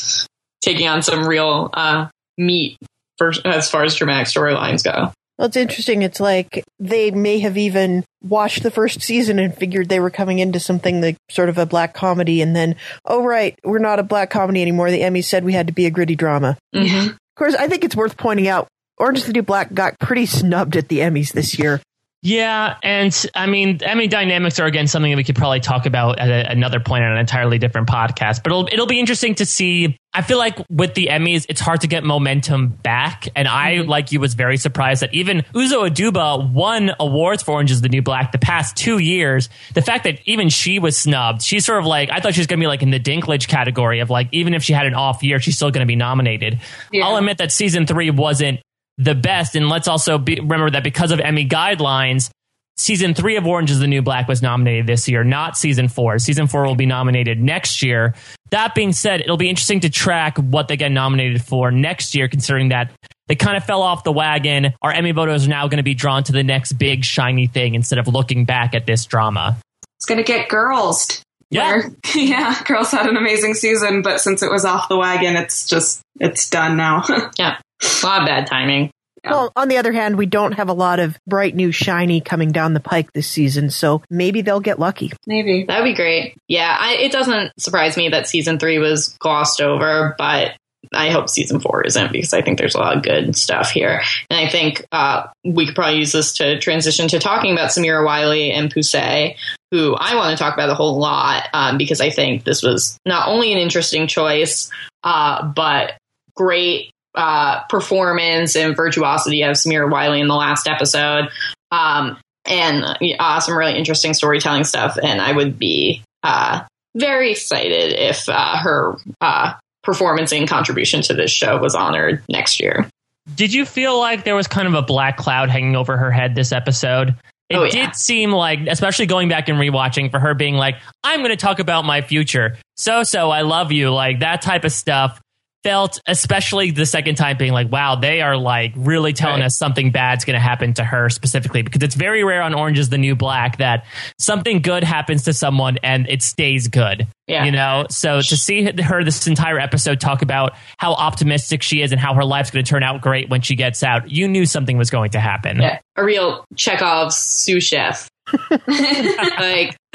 taking on some real uh, meat for as far as dramatic storylines go. Well, it's interesting. It's like they may have even watched the first season and figured they were coming into something like sort of a black comedy, and then, oh right, we're not a black comedy anymore. The Emmys said we had to be a gritty drama. Mm-hmm. Of course, I think it's worth pointing out Orange is the New Black got pretty snubbed at the Emmys this year. Yeah, and I mean, Emmy dynamics are again something that we could probably talk about at a, another point on an entirely different podcast. But it'll it'll be interesting to see. I feel like with the Emmys, it's hard to get momentum back, and I, mm-hmm. like you, was very surprised that even Uzo Aduba won awards for Orange Is the New Black the past two years. The fact that even she was snubbed, she's sort of like I thought she was going to be like in the Dinklage category of like even if she had an off year, she's still going to be nominated. Yeah. I'll admit that season three wasn't the best. And let's also be, remember that because of Emmy guidelines, season three of Orange is the New Black was nominated this year, not season four. Season four will be nominated next year. That being said, it'll be interesting to track what they get nominated for next year, considering that they kind of fell off the wagon. Our Emmy voters are now going to be drawn to the next big shiny thing instead of looking back at this drama. It's going to get girls. Yeah. Where, yeah, girls had an amazing season, but since it was off the wagon, it's just, it's done now. yeah. A lot of bad timing. Well, on the other hand, we don't have a lot of bright new shiny coming down the pike this season, so maybe they'll get lucky. Maybe. That'd be great. Yeah, I, it doesn't surprise me that season three was glossed over, but I hope season four isn't because I think there's a lot of good stuff here. And I think uh, we could probably use this to transition to talking about Samira Wiley and Poussey, who I want to talk about a whole lot um, because I think this was not only an interesting choice, uh, but great uh, performance and virtuosity of Samira Wiley in the last episode, um, and uh, some really interesting storytelling stuff. And I would be uh, very excited if uh, her uh, performance and contribution to this show was honored next year. Did you feel like there was kind of a black cloud hanging over her head this episode? It oh, yeah. did seem like, especially going back and rewatching, for her being like, I'm going to talk about my future. So, so, I love you. Like that type of stuff felt, especially the second time, being like, wow, they are like really telling right. us something bad's going to happen to her specifically because it's very rare on Orange is the New Black that something good happens to someone and it stays good. Yeah. You know, so to see her this entire episode talk about how optimistic she is and how her life's going to turn out great when she gets out, you knew something was going to happen. Yeah. A real Chekhov's sous chef. like,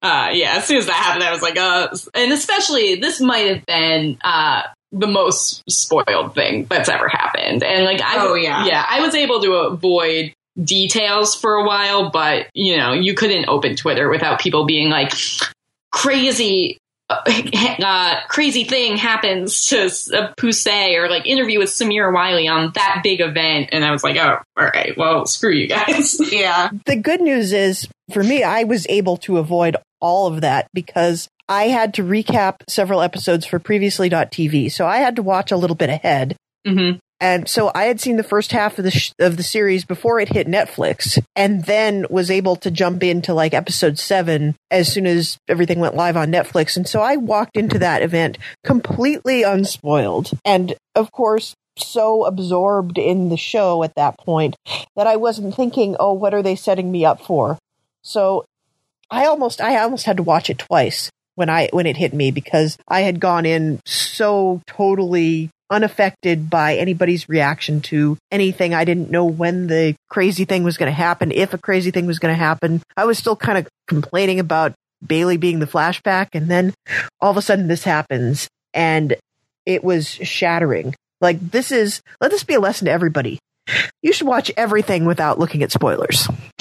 uh, yeah, as soon as that happened, I was like, uh, and especially this might have been uh, the most spoiled thing that's ever happened. And like, I, oh yeah, yeah, I was able to avoid details for a while, but you know, you couldn't open Twitter without people being like, crazy. Uh, uh crazy thing happens to uh, Poussey or like interview with Samira Wiley on that big event. And I was like, oh, all right, well, screw you guys. yeah. The good news is for me, I was able to avoid all of that because I had to recap several episodes for previously.tv. So I had to watch a little bit ahead. Mm-hmm. And so I had seen the first half of the sh- of the series before it hit Netflix, and then was able to jump into like episode seven as soon as everything went live on Netflix. And so I walked into that event completely unspoiled, and of course so absorbed in the show at that point that I wasn't thinking, "Oh, what are they setting me up for?" So I almost I almost had to watch it twice when I when it hit me because I had gone in so totally unaffected by anybody's reaction to anything. I didn't know when the crazy thing was going to happen, if a crazy thing was going to happen. I was still kind of complaining about Bailey being the flashback and then all of a sudden this happens and it was shattering. Like this is let this be a lesson to everybody. You should watch everything without looking at spoilers.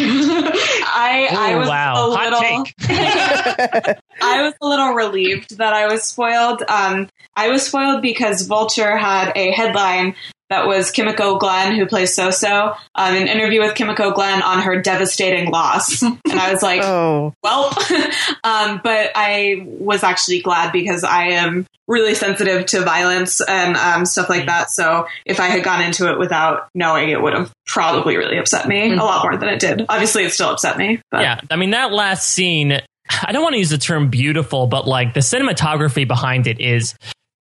I, I was wow. a little, I was a little relieved that I was spoiled. Um, I was spoiled because Vulture had a headline that was Kimiko Glenn, who plays Soso, um, an interview with Kimiko Glenn on her devastating loss. and I was like, oh. well, um, but I was actually glad because I am really sensitive to violence and um, stuff like that. So if I had gone into it without knowing, it would have probably really upset me mm-hmm. a lot more than it did. Obviously, it still upset me. But. Yeah. I mean, that last scene, I don't want to use the term beautiful, but like the cinematography behind it is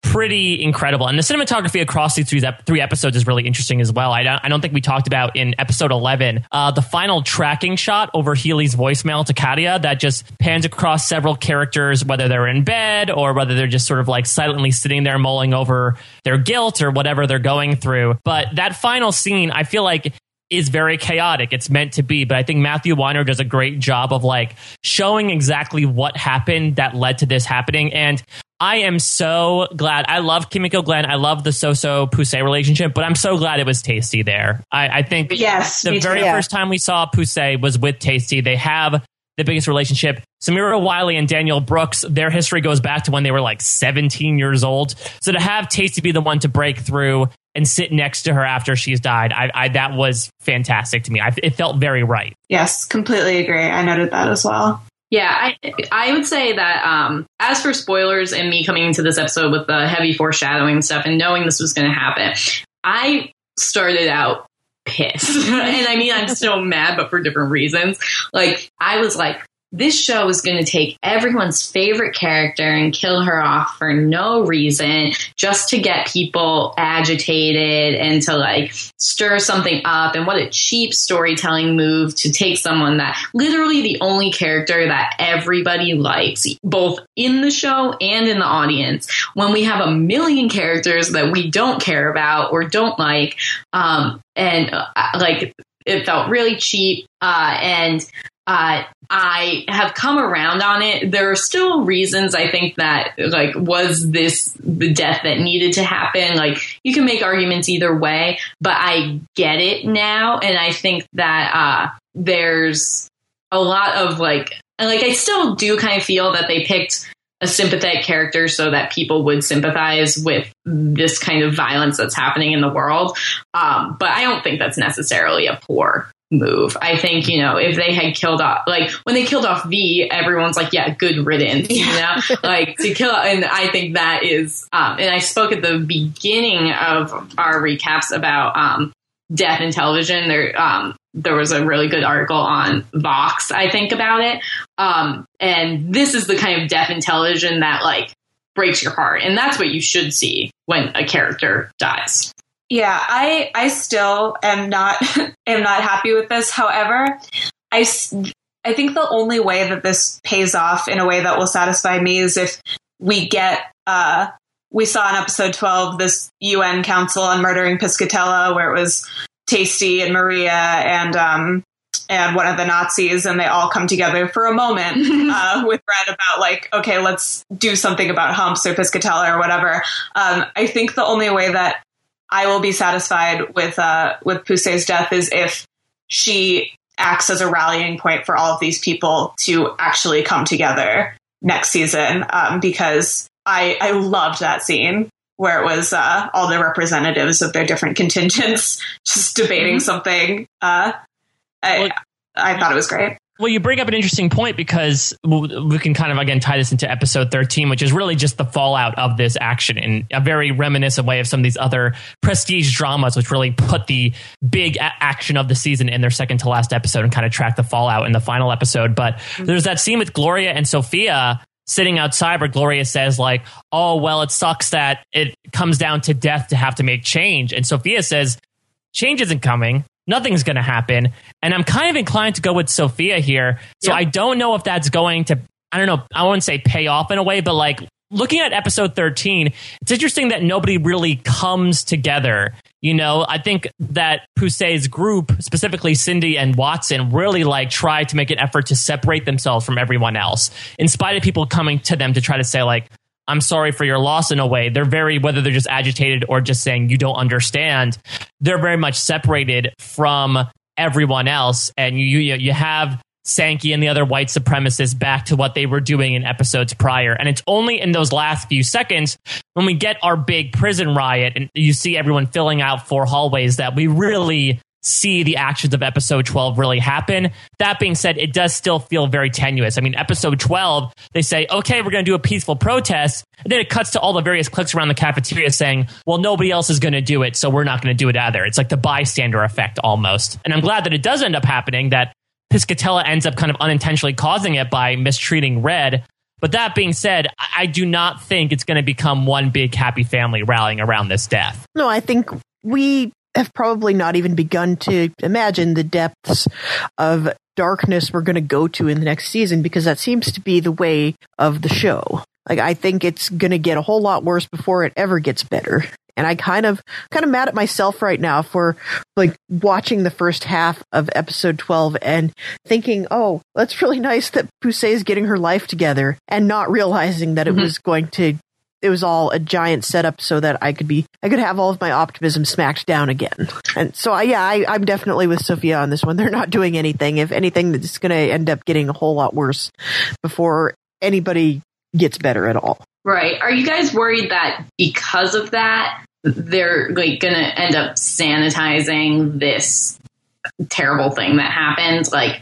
pretty incredible. And the cinematography across these three, episodes is really interesting as well. I don't, I don't think we talked about in episode 11 uh, the final tracking shot over Healy's voicemail to Katia that just pans across several characters, whether they're in bed or whether they're just sort of like silently sitting there mulling over their guilt or whatever they're going through. But that final scene, I feel like is very chaotic. It's meant to be, but I think Matthew Weiner does a great job of like showing exactly what happened that led to this happening. And I am so glad. I love Kimiko Glenn. I love the Soso Poussey relationship, but I'm so glad it was Tasty there. I, I think yes, the very too. first time we saw Poussey was with Tasty. They have the biggest relationship. Samira Wiley and Danielle Brooks, their history goes back to when they were like 17 years old. So to have Tasty be the one to break through and sit next to her after she's died, I, I that was fantastic to me. I, it felt very right. Yes, completely agree. I noted that as well. Yeah, I I would say that um, as for spoilers and me coming into this episode with the heavy foreshadowing stuff and knowing this was going to happen, I started out pissed. and I mean, I'm still mad, but for different reasons. Like, I was like, this show is going to take everyone's favorite character and kill her off for no reason just to get people agitated and to like stir something up. And what a cheap storytelling move to take someone that literally the only character that everybody likes, both in the show and in the audience, when we have a million characters that we don't care about or don't like. Um, and uh, like, it felt really cheap. Uh, and uh, I have come around on it. There are still reasons I think that, like, was this the death that needed to happen? Like, you can make arguments either way, but I get it now. And I think that, uh, there's a lot of, like, like, I still do kind of feel that they picked a sympathetic character so that people would sympathize with this kind of violence that's happening in the world. Um, but I don't think that's necessarily a poor move. I think, you know, if they had killed off, like when they killed off V, everyone's like, yeah, good riddance, you know, like to kill. And I think that is, um, and I spoke at the beginning of our recaps about, um, death in television. There, um, there was a really good article on Vox, I think, about it. Um, and this is the kind of death in television that like breaks your heart. And that's what you should see when a character dies. Yeah, I I still am not am not happy with this. However, I I think the only way that this pays off in a way that will satisfy me is if we get uh we saw in episode 12 this UN council on murdering Piscatella where it was Tasty and Maria and um and one of the Nazis, and they all come together for a moment uh, with Red about like, okay, let's do something about humps or Piscatella or whatever. Um, I think the only way that I will be satisfied with uh, with Poussey's death is if she acts as a rallying point for all of these people to actually come together next season. Um, because I I loved that scene where it was uh, all the representatives of their different contingents just debating mm-hmm. something. Uh, I, well, I thought it was great. Well, you bring up an interesting point because we can kind of again tie this into episode 13, which is really just the fallout of this action in a very reminiscent way of some of these other prestige dramas, which really put the big a- action of the season in their second to last episode and kind of track the fallout in the final episode. But mm-hmm. there's that scene with Gloria and Sophia sitting outside where Gloria says like, "Oh, well, it sucks that it comes down to death to have to make change." And Sophia says, "Change isn't coming nothing's going to happen. And I'm kind of inclined to go with Sophia here. So I don't know if that's going to, I don't know, I wouldn't say pay off in a way, but like looking at episode 13, it's interesting that nobody really comes together. You know, I think that Poussey's group, specifically Cindy and Watson, really like try to make an effort to separate themselves from everyone else, in spite of people coming to them to try to say, like, I'm sorry for your loss in a way. They're very, whether they're just agitated or just saying you don't understand, they're very much separated from everyone else. And you, you, have Sankey and the other white supremacists back to what they were doing in episodes prior. And it's only in those last few seconds when we get our big prison riot and you see everyone filling out four hallways that we really see the actions of episode 12 really happen. That being said, it does still feel very tenuous. I mean, episode 12, they say, okay, we're going to do a peaceful protest. And then it cuts to all the various clicks around the cafeteria saying, well, nobody else is going to do it, so we're not going to do it either. It's like the bystander effect almost. And I'm glad that it does end up happening, that Piscatella ends up kind of unintentionally causing it by mistreating Red. But that being said, I do not think it's going to become one big happy family rallying around this death. No, I think we have probably not even begun to imagine the depths of darkness we're going to go to in the next season because that seems to be the way of the show. Like, I think it's going to get a whole lot worse before it ever gets better. And I kind of kind of mad at myself right now for like watching the first half of episode 12 and thinking, "Oh, that's really nice that Poussey is getting her life together," and not realizing that it mm-hmm. was going to it was all a giant setup so that I could be I could have all of my optimism smacked down again. And so I, yeah, I, I'm definitely with Sophia on this one. They're not doing anything. If anything, it's going to end up getting a whole lot worse before anybody gets better at all. Right. Are you guys worried that because of that, they're like going to end up sanitizing this terrible thing that happened? Like,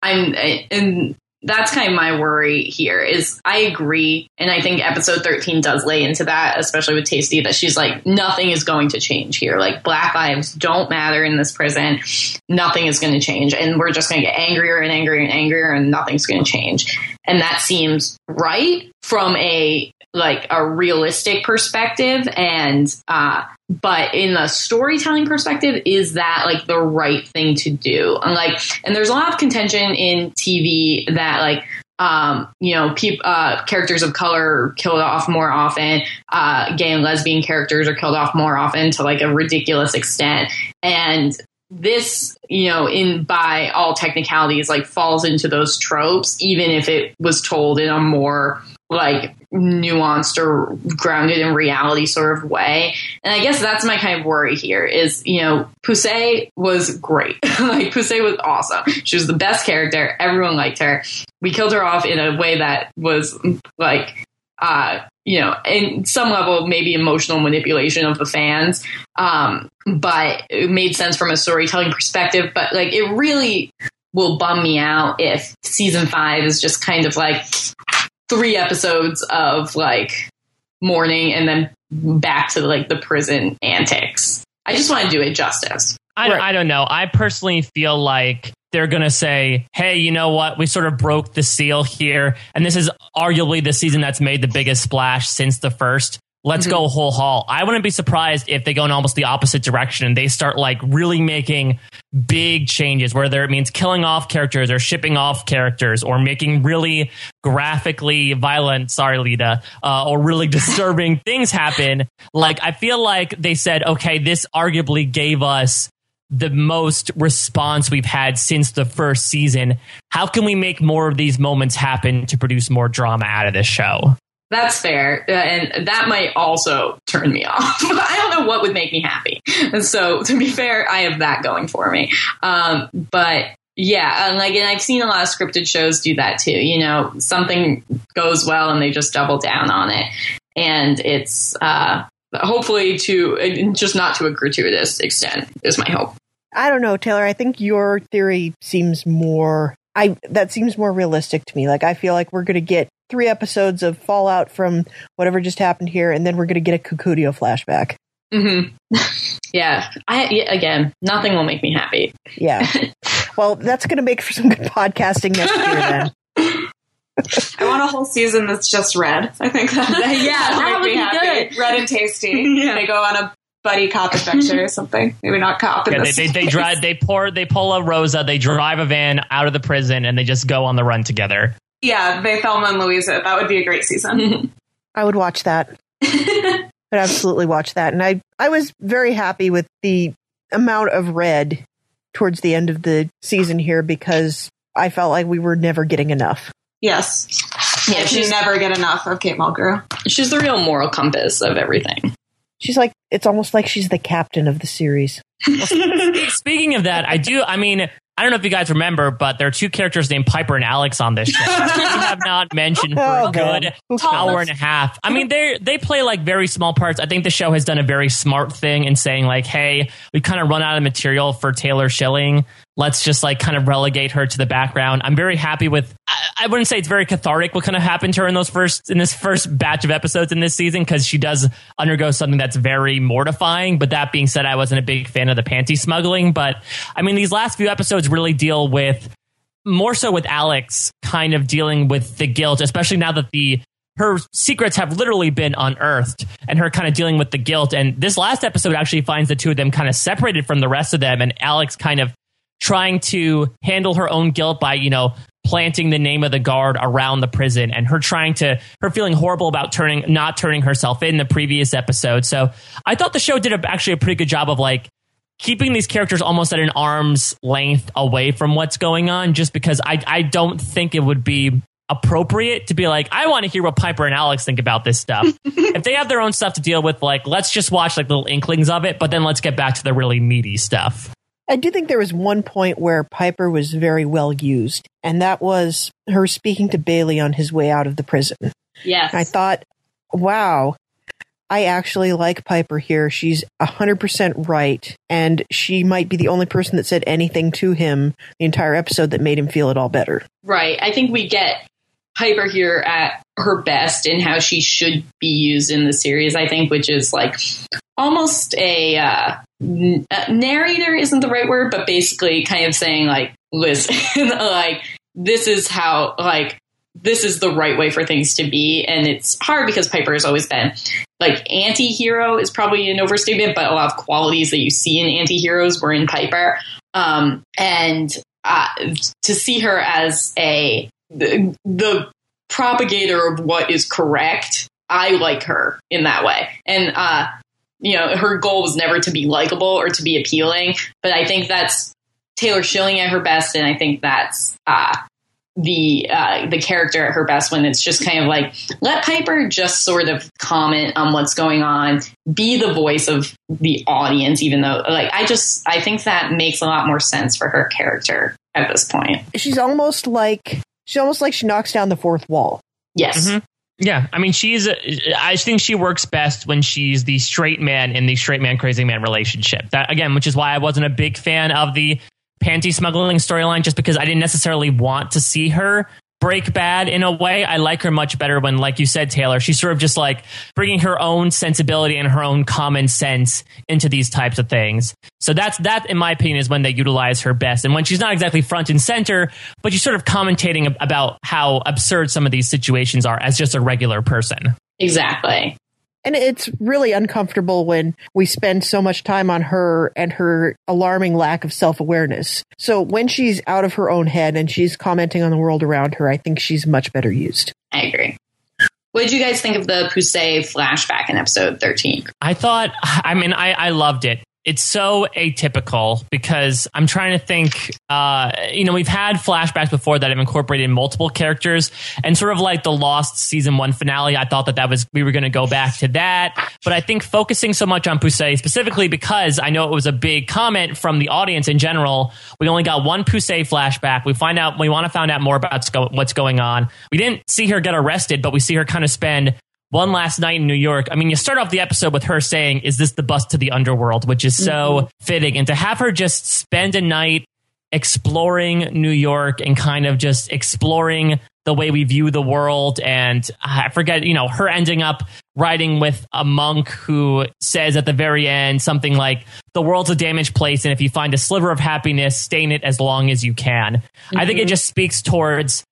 I'm, and that's kind of my worry here is I agree. And I think episode 13 does lay into that, especially with Tasty, that she's like, nothing is going to change here. Like black lives don't matter in this prison. Nothing is going to change. And we're just going to get angrier and angrier and angrier and nothing's going to change. And that seems right from a like a realistic perspective and uh but in the storytelling perspective is that like the right thing to do and like and there's a lot of contention in tv that like um, you know, peop, uh, characters of color killed off more often. Uh, gay and lesbian characters are killed off more often to like a ridiculous extent. And this, you know, in by all technicalities, like falls into those tropes, even if it was told in a more like nuanced or grounded in reality sort of way. And I guess that's my kind of worry here is, you know, Poussey was great. like Poussey was awesome. She was the best character. Everyone liked her. We killed her off in a way that was like uh, you know, in some level, maybe emotional manipulation of the fans. Um, but it made sense from a storytelling perspective. But like, it really will bum me out if season five is just kind of like three episodes of like mourning and then back to like the prison antics. I just want to do it justice. I, right. I don't know. I personally feel like they're going to say, hey, you know what? We sort of broke the seal here. And this is arguably the season that's made the biggest splash since the first. Let's mm-hmm. go whole haul. I wouldn't be surprised if they go in almost the opposite direction and they start like really making big changes, whether it means killing off characters or shipping off characters or making really graphically violent, sorry, Lita, uh, or really disturbing things happen. Like, I feel like they said, okay, this arguably gave us the most response we've had since the first season. How can we make more of these moments happen to produce more drama out of this show? That's fair. Uh, and that might also turn me off. I don't know what would make me happy. And so, to be fair, I have that going for me. Um, but yeah, and like, and I've seen a lot of scripted shows do that too. You know, something goes well and they just double down on it. And it's, uh, hopefully to just not to a gratuitous extent is my hope. I don't know, Taylor. I think your theory seems more I that seems more realistic to me. Like I feel like we're going to get three episodes of fallout from whatever just happened here, and then we're going to get a Kukudio flashback. Mm-hmm. yeah. I again, nothing will make me happy. Yeah. well, that's going to make for some good podcasting next year. Then. I want a whole season that's just red. I think that, yeah, that, that would be happy. Good. Red and tasty. yeah. They go on a buddy cop adventure or something. Maybe not cop. Yeah, they, they, they, drive. They pour. They pull a Rosa. They drive a van out of the prison, and they just go on the run together. Yeah, they Thelma and Louise. That would be a great season. I would watch that. I'd absolutely watch that, and I I was very happy with the amount of red towards the end of the season here because I felt like we were never getting enough. Yes. Yeah, she's never get enough of Kate Mulgrew. She's the real moral compass of everything. She's like, it's almost like she's the captain of the series. Speaking of that, I do. I mean, I don't know if you guys remember, but there are two characters named Piper and Alex on this show. we have not mentioned for oh, a good hour and a half. I mean, they they play like very small parts. I think the show has done a very smart thing in saying like, "Hey, we kind of run out of material for Taylor Schilling let's just like kind of relegate her to the background. I'm very happy with. I, wouldn't say it's very cathartic what kind of happened to her in those first in this first batch of episodes in this season because she does undergo something that's very mortifying. But that being said, I wasn't a big fan of the panty smuggling. But I mean, these last few episodes really deal with more so with Alex kind of dealing with the guilt, especially now that the her secrets have literally been unearthed and her kind of dealing with the guilt. And this last episode actually finds the two of them kind of separated from the rest of them. And Alex kind of trying to handle her own guilt by, you know, planting the name of the guard around the prison and her trying to her feeling horrible about turning not turning herself in the previous episode. So I thought the show did a, actually a pretty good job of like keeping these characters almost at an arm's length away from what's going on just because I I don't think it would be appropriate to be like, I want to hear what Piper and Alex think about this stuff. if they have their own stuff to deal with, like, let's just watch like little inklings of it, but then let's get back to the really meaty stuff. I do think there was one point where Piper was very well used, and that was her speaking to Bailey on his way out of the prison. Yes. I thought, wow, I actually like Piper here. She's 100% right, and she might be the only person that said anything to him the entire episode that made him feel it all better. Right. I think we get Piper here at her best and how she should be used in the series, I think, which is like almost a uh, uh, narrator isn't the right word, but basically kind of saying, like, listen, like, this is how, like, this is the right way for things to be. And it's hard because Piper has always been like anti hero is probably an overstatement, but a lot of qualities that you see in anti heroes were in Piper. Um, and uh, to see her as a the, the propagator of what is correct. I like her in that way. And, uh, you know, her goal was never to be likable or to be appealing, but I think that's Taylor Schilling at her best. And I think that's, uh, the uh, the character at her best when it's just kind of like let Piper just sort of comment on what's going on, be the voice of the audience, even though like I just I think that makes a lot more sense for her character at this point. She's almost like she's almost like she knocks down the fourth wall. Yes. Mhm. Yeah, I mean, she's. Uh, I think she works best when she's the straight man in the straight man crazy man relationship. That again, which is why I wasn't a big fan of the panty smuggling storyline, just because I didn't necessarily want to see her break bad in a way. I like her much better when, like you said, Taylor, she's sort of just like bringing her own sensibility and her own common sense into these types of things. So that's that, in my opinion, is when they utilize her best, and when she's not exactly front and center, but she's sort of commentating about how absurd some of these situations are as just a regular person. Exactly. And it's really uncomfortable when we spend so much time on her and her alarming lack of self awareness. So when she's out of her own head and she's commenting on the world around her, I think she's much better used. I agree. What did you guys think of the Poussey flashback in episode 13? I thought, I mean, I, I loved it. It's so atypical because I'm trying to think, uh, you know, we've had flashbacks before that have incorporated multiple characters and sort of like the Lost season one finale. I thought that that was, we were going to go back to that. But I think focusing so much on Poussey specifically because I know it was a big comment from the audience in general. We only got one Poussey flashback. We find out, we want to find out more about what's going on. We didn't see her get arrested, but we see her kind of spend one last night in New York. I mean, you start off the episode with her saying, Is this the bus to the underworld? which is so mm-hmm. fitting. And to have her just spend a night exploring New York and kind of just exploring the way we view the world. And I forget, you know, her ending up riding with a monk who says at the very end something like, The world's a damaged place. And if you find a sliver of happiness, stay in it as long as you can. Mm-hmm. I think it just speaks towards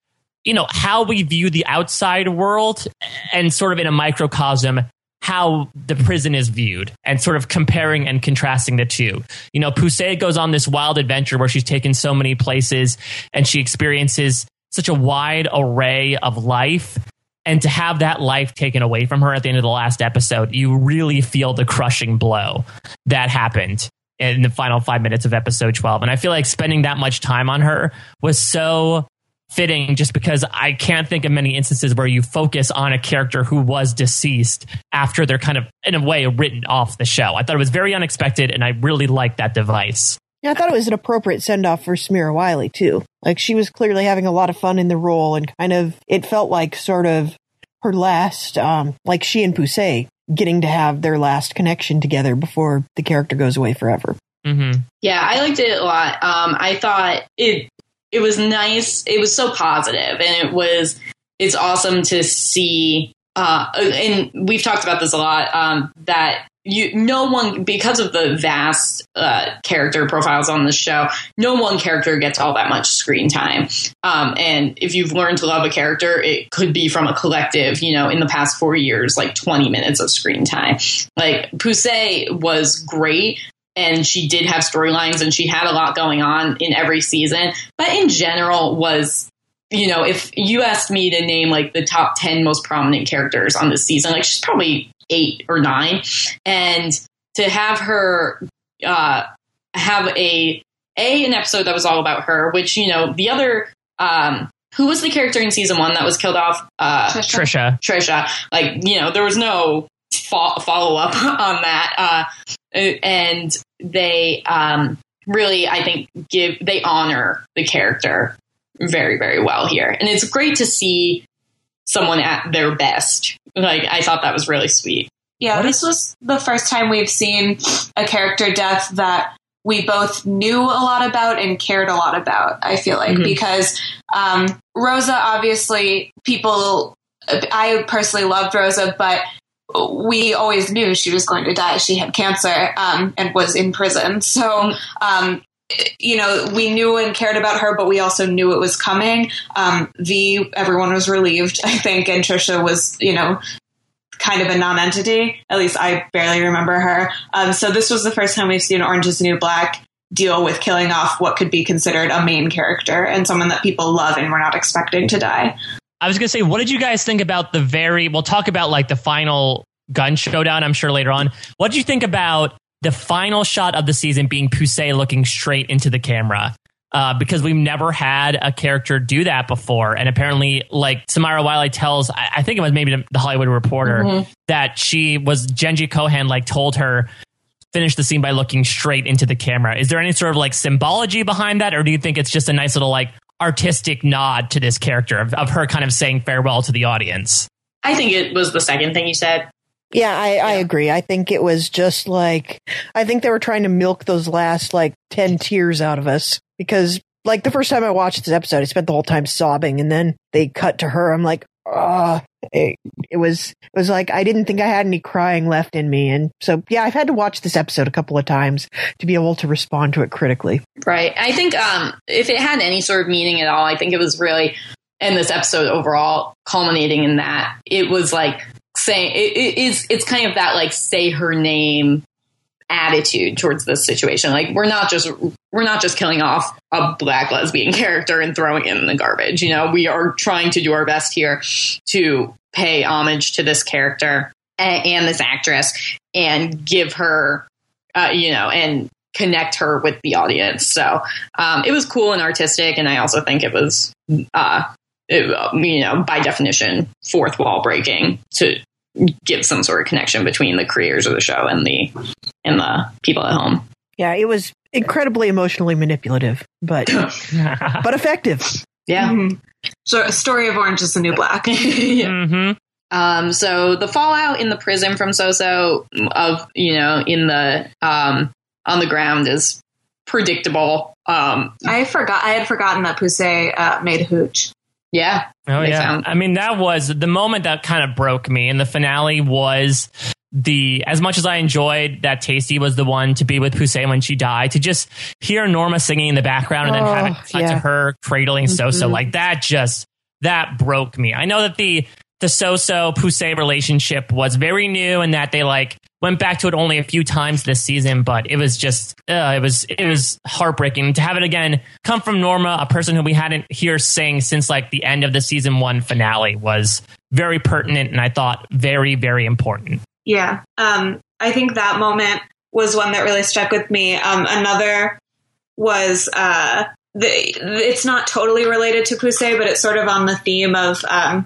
you know, how we view the outside world and sort of in a microcosm, how the prison is viewed and sort of comparing and contrasting the two. You know, Poussey goes on this wild adventure where she's taken so many places and she experiences such a wide array of life. And to have that life taken away from her at the end of the last episode, you really feel the crushing blow that happened in the final five minutes of episode 12. And I feel like spending that much time on her was so fitting just because I can't think of many instances where you focus on a character who was deceased after they're kind of, in a way, written off the show. I thought it was very unexpected, and I really liked that device. Yeah, I thought it was an appropriate send off for Samira Wiley, too. Like, she was clearly having a lot of fun in the role, and kind of, it felt like sort of her last, um, like she and Poussey getting to have their last connection together before the character goes away forever. Mm-hmm. Yeah, I liked it a lot. Um, I thought it it was nice. It was so positive, and it was it's awesome to see. Uh, and we've talked about this a lot. Um, that you no one because of the vast uh, character profiles on the show no one character gets all that much screen time um, and if you've learned to love a character it could be from a collective you know in the past four years like 20 minutes of screen time like Poussey was great and she did have storylines and she had a lot going on in every season, but in general was you know, if you asked me to name like the top 10 most prominent characters on this season, like she's probably eight or nine. And to have her uh, have a a an episode that was all about her, which you know the other um, who was the character in season one that was killed off? Uh, Trisha. Trisha. Like you know there was no fo- follow up on that, uh, and they um, really I think give they honor the character very very well here, and it's great to see someone at their best. Like I thought that was really sweet. Yeah, What this was the first time we've seen a character death that we both knew a lot about and cared a lot about. I feel like Mhm. because um, Rosa, obviously, people. I personally loved Rosa, but we always knew she was going to die. She had cancer um, and was in prison, so. Um, you know, we knew and cared about her, but we also knew it was coming. Um, v, everyone was relieved, I think, and Trisha was, you know, kind of a non-entity. At least I barely remember her. Um, so this was the first time we've seen Orange is New Black deal with killing off what could be considered a main character and someone that people love and we're not expecting to die. I was gonna say, what did you guys think about the very? We'll talk about like the final gun showdown. I'm sure later on. What did you think about the final shot of the season being Poussey looking straight into the camera? Uh, because we've never had a character do that before, and apparently, like Samira Wiley tells, I, I think it was maybe the, the Hollywood Reporter that she was Jenji Kohan like told her finish the scene by looking straight into the camera. Is there any sort of like symbology behind that, or do you think it's just a nice little like artistic nod to this character of, of her kind of saying farewell to the audience? I think it was the second thing you said. Yeah, I, I agree. I think it was just like, I think they were trying to milk those last like 10 tears out of us because like the first time I watched this episode, I spent the whole time sobbing and then they cut to her. I'm like, ah, it, it was, it was like, I didn't think I had any crying left in me. And so, yeah, I've had to watch this episode a couple of times to be able to respond to it critically. Right. I think um, if it had any sort of meaning at all, I think it was really, in this episode overall, culminating in that it was like saying it, it is. It's kind of that like say her name attitude towards this situation. Like we're not just we're not just killing off a black lesbian character and throwing it in the garbage. You know, we are trying to do our best here to pay homage to this character and, and this actress and give her, uh, you know, and connect her with the audience. So um, it was cool and artistic, and I also think it was, uh, it, you know, by definition, fourth wall breaking to give some sort of connection between the creators of the show and the and the people at home. Yeah, it was incredibly emotionally manipulative, but, but effective. Yeah. Mhm. So, a story of Orange is the New Black. hmm Um, so the fallout in the prison from Soso of you know in the um, on the ground is predictable. Um, I forgot. I had forgotten that Poussey uh, made hooch. yeah, Oh yeah. found- I mean, that was the moment that kind of broke me. And the finale was the as much as I enjoyed that Tasty was the one to be with Hussein when she died. To just hear Norma singing in the background and then have it Oh, cut yeah. to her cradling Soso Mhm. like that just that broke me. I know that the the Soso Poussey relationship was very new and that they like went back to it only a few times this season, but it was just uh, it was it was heartbreaking to have it again come from Norma, a person who we hadn't hear sing since like the end of the season one finale was very pertinent and I thought very very important. Yeah. Um, I think that moment was one that really stuck with me. Um, another was uh, the, it's not totally related to Poussey, but it's sort of on the theme of um,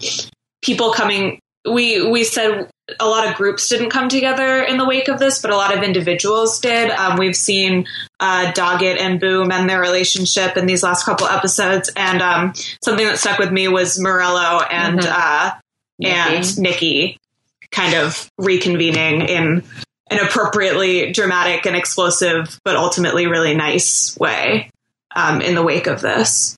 people coming. We we said a lot of groups didn't come together in the wake of this, but a lot of individuals did. Um, we've seen uh, Doggett and Boom and their relationship in these last couple episodes, and um, something that stuck with me was Morello and Mhm. uh, and Nikki kind of reconvening in an appropriately dramatic and explosive, but ultimately really nice way um, in the wake of this.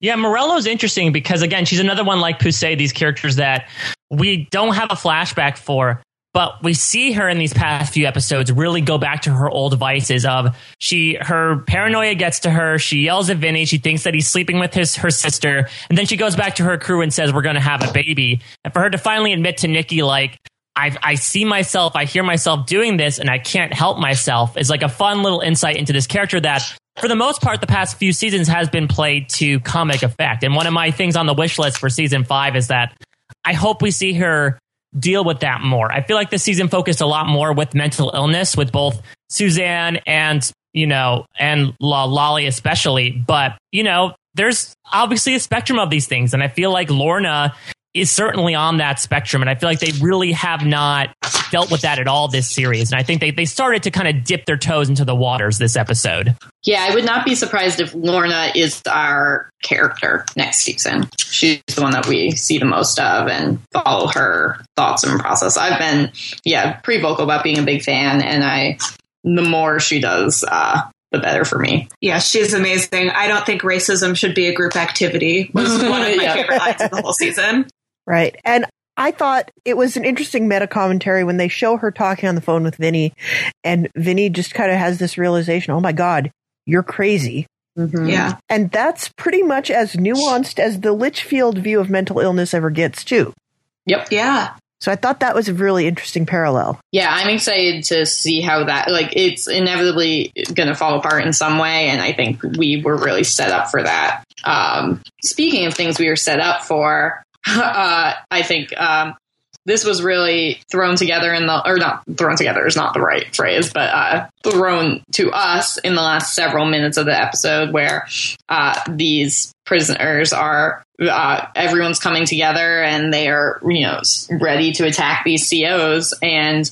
Yeah, Morello's interesting because again, she's another one like Poussey, these characters that we don't have a flashback for, but we see her in these past few episodes really go back to her old vices of she her paranoia gets to her, she yells at Vinny, she thinks that he's sleeping with his her sister, and then she goes back to her crew and says, We're gonna have a baby. And for her to finally admit to Nikki, like, I, I see myself, I hear myself doing this, and I can't help myself is like a fun little insight into this character that for the most part, the past few seasons has been played to comic effect. And one of my things on the wish list for season five is that I hope we see her deal with that more. I feel like this season focused a lot more with mental illness with both Suzanne and, you know, and La Lolly especially. But, you know, there's obviously a spectrum of these things. And I feel like Lorna is certainly on that spectrum. And I feel like they really have not dealt with that at all this series. And I think they, they started to kind of dip their toes into the waters this episode. Yeah, I would not be surprised if Lorna is our character next season. She's the one that we see the most of and follow her thoughts and process. I've been, yeah, pretty vocal about being a big fan. And I, the more she does, uh, the better for me. Yeah, she's amazing. I don't think racism should be a group activity was one of my yeah. favorite lines of the whole season. Right. And I thought it was an interesting meta commentary when they show her talking on the phone with Vinny, and Vinny just kind of has this realization oh my God, you're crazy. Mm-hmm. Yeah. And that's pretty much as nuanced as the Litchfield view of mental illness ever gets, too. Yep. Yeah. So I thought that was a really interesting parallel. Yeah, I'm excited to see how that like it's inevitably going to fall apart in some way, and I think we were really set up for that. Um, speaking of things we were set up for, uh, I think um, this was really thrown together in the, or not thrown together is not the right phrase, but uh, thrown to us in the last several minutes of the episode where uh, these prisoners are, uh, everyone's coming together and they are, you know, ready to attack these COs. And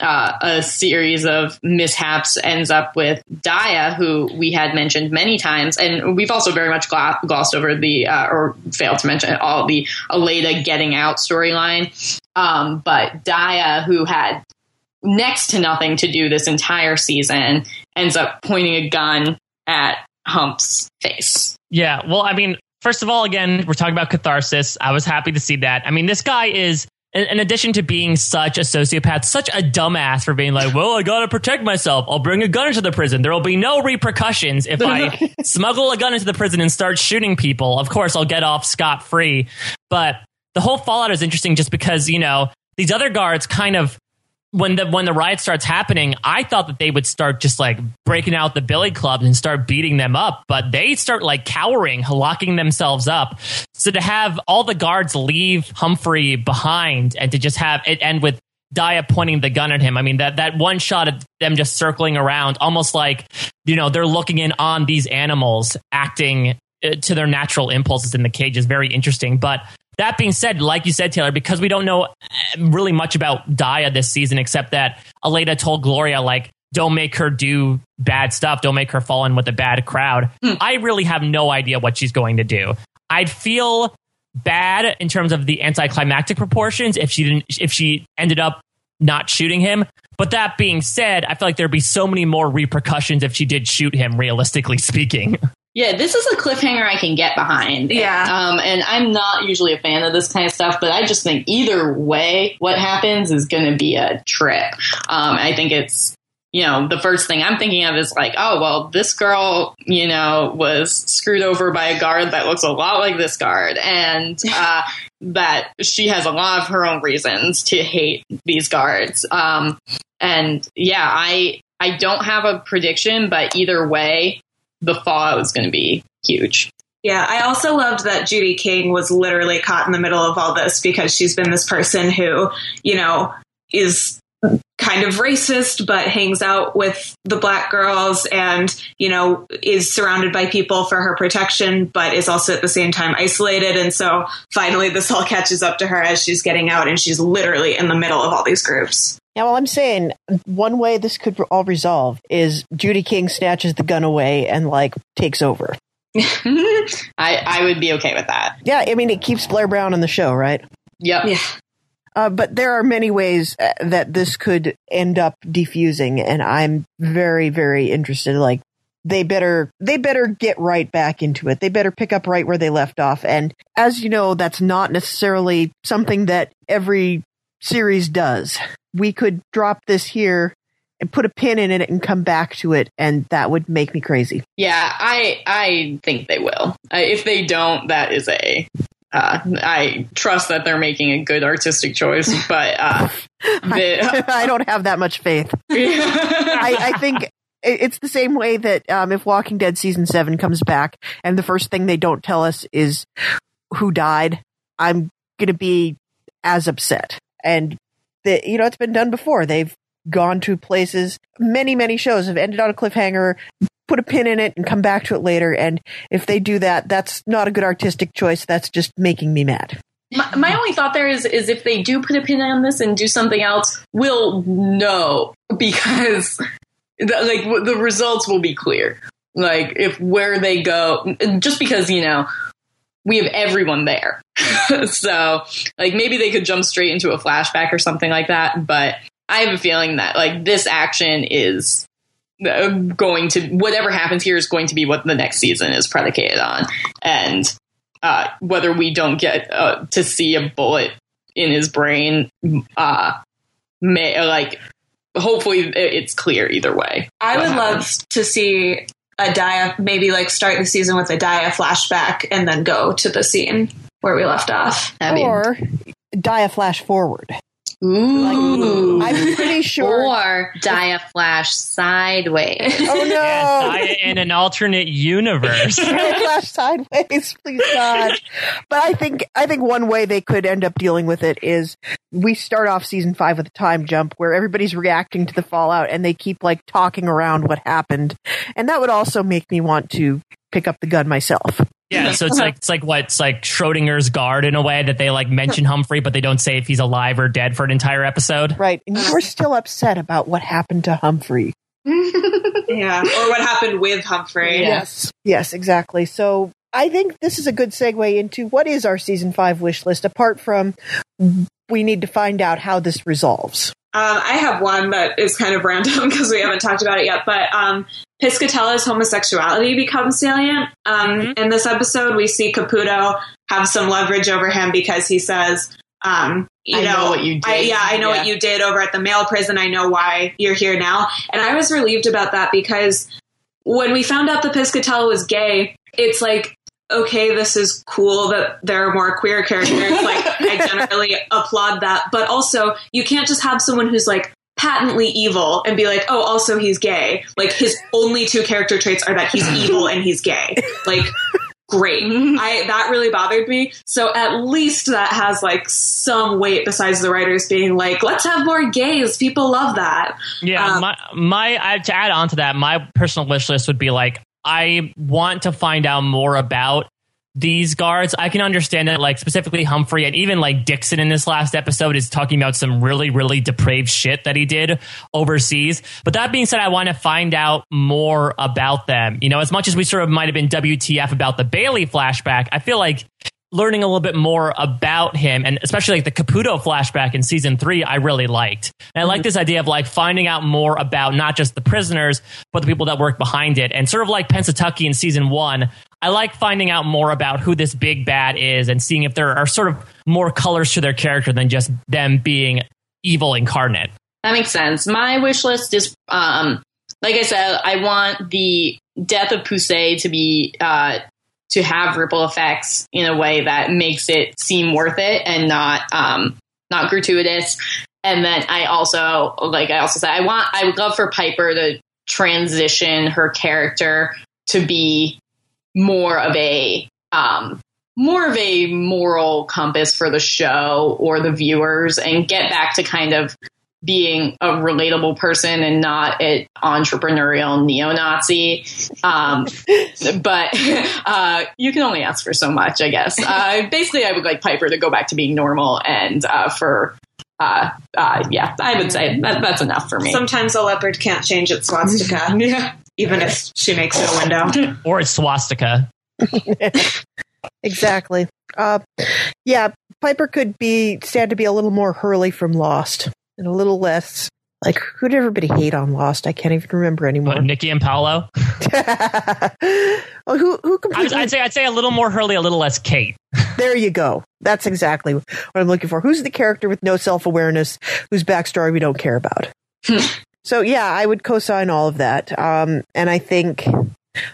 uh, a series of mishaps ends up with Daya, who we had mentioned many times, and we've also very much glossed over the uh, or failed to mention all the Aleida getting out storyline. Um, but Daya, who had next to nothing to do this entire season, ends up pointing a gun at Hump's face. Yeah, well, I mean, first of all, again, we're talking about catharsis. I was happy to see that. I mean, this guy is in, addition to being such a sociopath, such a dumbass for being like, well, I gotta protect myself. I'll bring a gun into the prison. There will be no repercussions if I smuggle a gun into the prison and start shooting people. Of course, I'll get off scot free. But the whole fallout is interesting just because, you know, these other guards kind of when the when the riot starts happening, I thought that they would start just like breaking out the billy clubs and start beating them up, but they start like cowering, locking themselves up. So to have all the guards leave Humphrey behind and to just have it end with Daya pointing the gun at him. I mean that that one shot of them just circling around, almost like you know they're looking in on these animals acting uh, to their natural impulses in the cage is very interesting. But that being said, like you said, Taylor, because we don't know uh, really much about Daya this season, except that Aleida told Gloria, like, don't make her do bad stuff. Don't make her fall in with a bad crowd. Hmm. I really have no idea what she's going to do. I'd feel bad in terms of the anticlimactic proportions if she didn't, if she ended up not shooting him. But that being said, I feel like there'd be so many more repercussions if she did shoot him, realistically speaking. Yeah, this is a cliffhanger I can get behind. Yeah. Um, and I'm not usually a fan of this kind of stuff, but I just think either way, what happens is going to be a trip. Um, I think it's, you know, the first thing I'm thinking of is like, oh, well, this girl, you know, was screwed over by a guard that looks a lot like this guard. And, uh, that she has a lot of her own reasons to hate these guards. Um, and yeah, I, I don't have a prediction, but either way, the fallout is going to be huge. Yeah, I also loved that Judy King was literally caught in the middle of all this because she's been this person who, you know, is kind of racist but hangs out with the black girls and you know is surrounded by people for her protection but is also at the same time isolated and so finally this all catches up to her as she's getting out and she's literally in the middle of all these groups yeah, well, I'm saying one way this could all resolve is Judy King snatches the gun away and like takes over. I I would be okay with that. Yeah, I mean it keeps Blair Brown on the show, right? Yep. Yeah. Uh, but there are many ways uh, that this could end up defusing, and I'm very, very interested. Like they better they better get right back into it. They better pick up right where they left off. And as you know, that's not necessarily something that every series does we could drop this here and put a pin in it and come back to it and that would make me crazy yeah i i think they will if they don't that is a uh, I trust that they're making a good artistic choice, but uh, the, I, I, don't have that much faith. I, I, think it's the same way that um, if Walking Dead season seven comes back and the first thing they don't tell us is who died, I'm gonna be as upset. And you know, it's been done before. They've gone to places. Many, many shows have ended on a cliffhanger, put a pin in it, and come back to it later. And if they do that, that's not a good artistic choice. That's just making me mad. My, my only thought there is is if they do put a pin on this and do something else, we'll know because the, like the results will be clear. Like if where they go, just because you know we have everyone there. so like maybe they could jump straight into a flashback or something like that. But I have a feeling that like this action is uh, going to whatever happens here is going to be what the next season is predicated on, and uh, whether we don't get uh, to see a bullet in his brain, uh, may like hopefully it's clear either way. I would love to see a Daya, maybe like start the season with a Daya flashback and then go to the scene where we left off. or die a flash forward. Ooh. Like, I'm pretty sure. Or die a flash sideways. Oh no! Yeah, in an alternate universe. Daya flash sideways, please God. But I think I think one way they could end up dealing with it is we start off season five with a time jump where everybody's reacting to the fallout and they keep like talking around what happened, and that would also make me want to pick up the gun myself. Yeah, so it's like it's like what it's like Schrodinger's guard in a way that they like mention Humphrey, but they don't say if he's alive or dead for an entire episode. Right, and you were still upset about what happened to Humphrey. yeah, or what happened with Humphrey. Yes, yes, exactly. So I think this is a good segue into what is our season five wish list, apart from we need to find out how this resolves. Um, I have one that is kind of random because we haven't talked about it yet, but um, Piscatella's homosexuality becomes salient. Um, Mm-hmm. In this episode, we see Caputo have some leverage over him because he says, um, you I know, know what you did. I, yeah, I know Yeah. what you did over at the male prison. I know why you're here now. And I was relieved about that because when we found out that Piscatella was gay, it's like, okay, this is cool that there are more queer characters. like, I generally applaud that. But also, you can't just have someone who's like patently evil and be like, oh, also he's gay. Like, his only two character traits are that he's evil and he's gay. Like, great. I that really bothered me. So at least that has like some weight besides the writers being like, let's have more gays. People love that. Yeah, Um, my my I, to add on to that, my personal wish list would be like I want to find out more about these guards. I can understand that, like specifically Humphrey and even like Dixon in this last episode is talking about some really, really depraved shit that he did overseas. But that being said, I want to find out more about them. You know, as much as we sort of might have been WTF about the Bailey flashback, I feel like learning a little bit more about him and especially like the Caputo flashback in season three, I really liked. And I like this idea of like finding out more about not just the prisoners, but the people that work behind it. And sort of like Pennsatucky in season one, I like finding out more about who this big bad is and seeing if there are sort of more colors to their character than just them being evil incarnate. That makes sense. My wish list is, um, like I said, I want the death of Poussey to be uh, to have ripple effects in a way that makes it seem worth it and not um, not gratuitous. And then I also, like I also said, I want I would love for Piper to transition her character to be more of a um, more of a moral compass for the show or the viewers and get back to kind of being a relatable person and not an entrepreneurial neo-Nazi. Um, but uh, you can only ask for so much, I guess. Uh, basically, I would like Piper to go back to being normal and uh, for. Uh, uh, yeah, I would say that, that's enough for me. Sometimes a leopard can't change its swastika, yeah. even if she makes it a window. Or it's swastika. Exactly. Uh, yeah, Piper could be stand to be a little more Hurley from Lost and a little less like who did everybody hate on Lost? I can't even remember anymore. Uh, Nikki and Paulo. oh, who who I was, completely? I'd say I'd say a little more Hurley, a little less Kate. there you go. That's exactly what I'm looking for. Who's the character with no self awareness, whose backstory we don't care about? so yeah, I would co-sign all of that. Um, and I think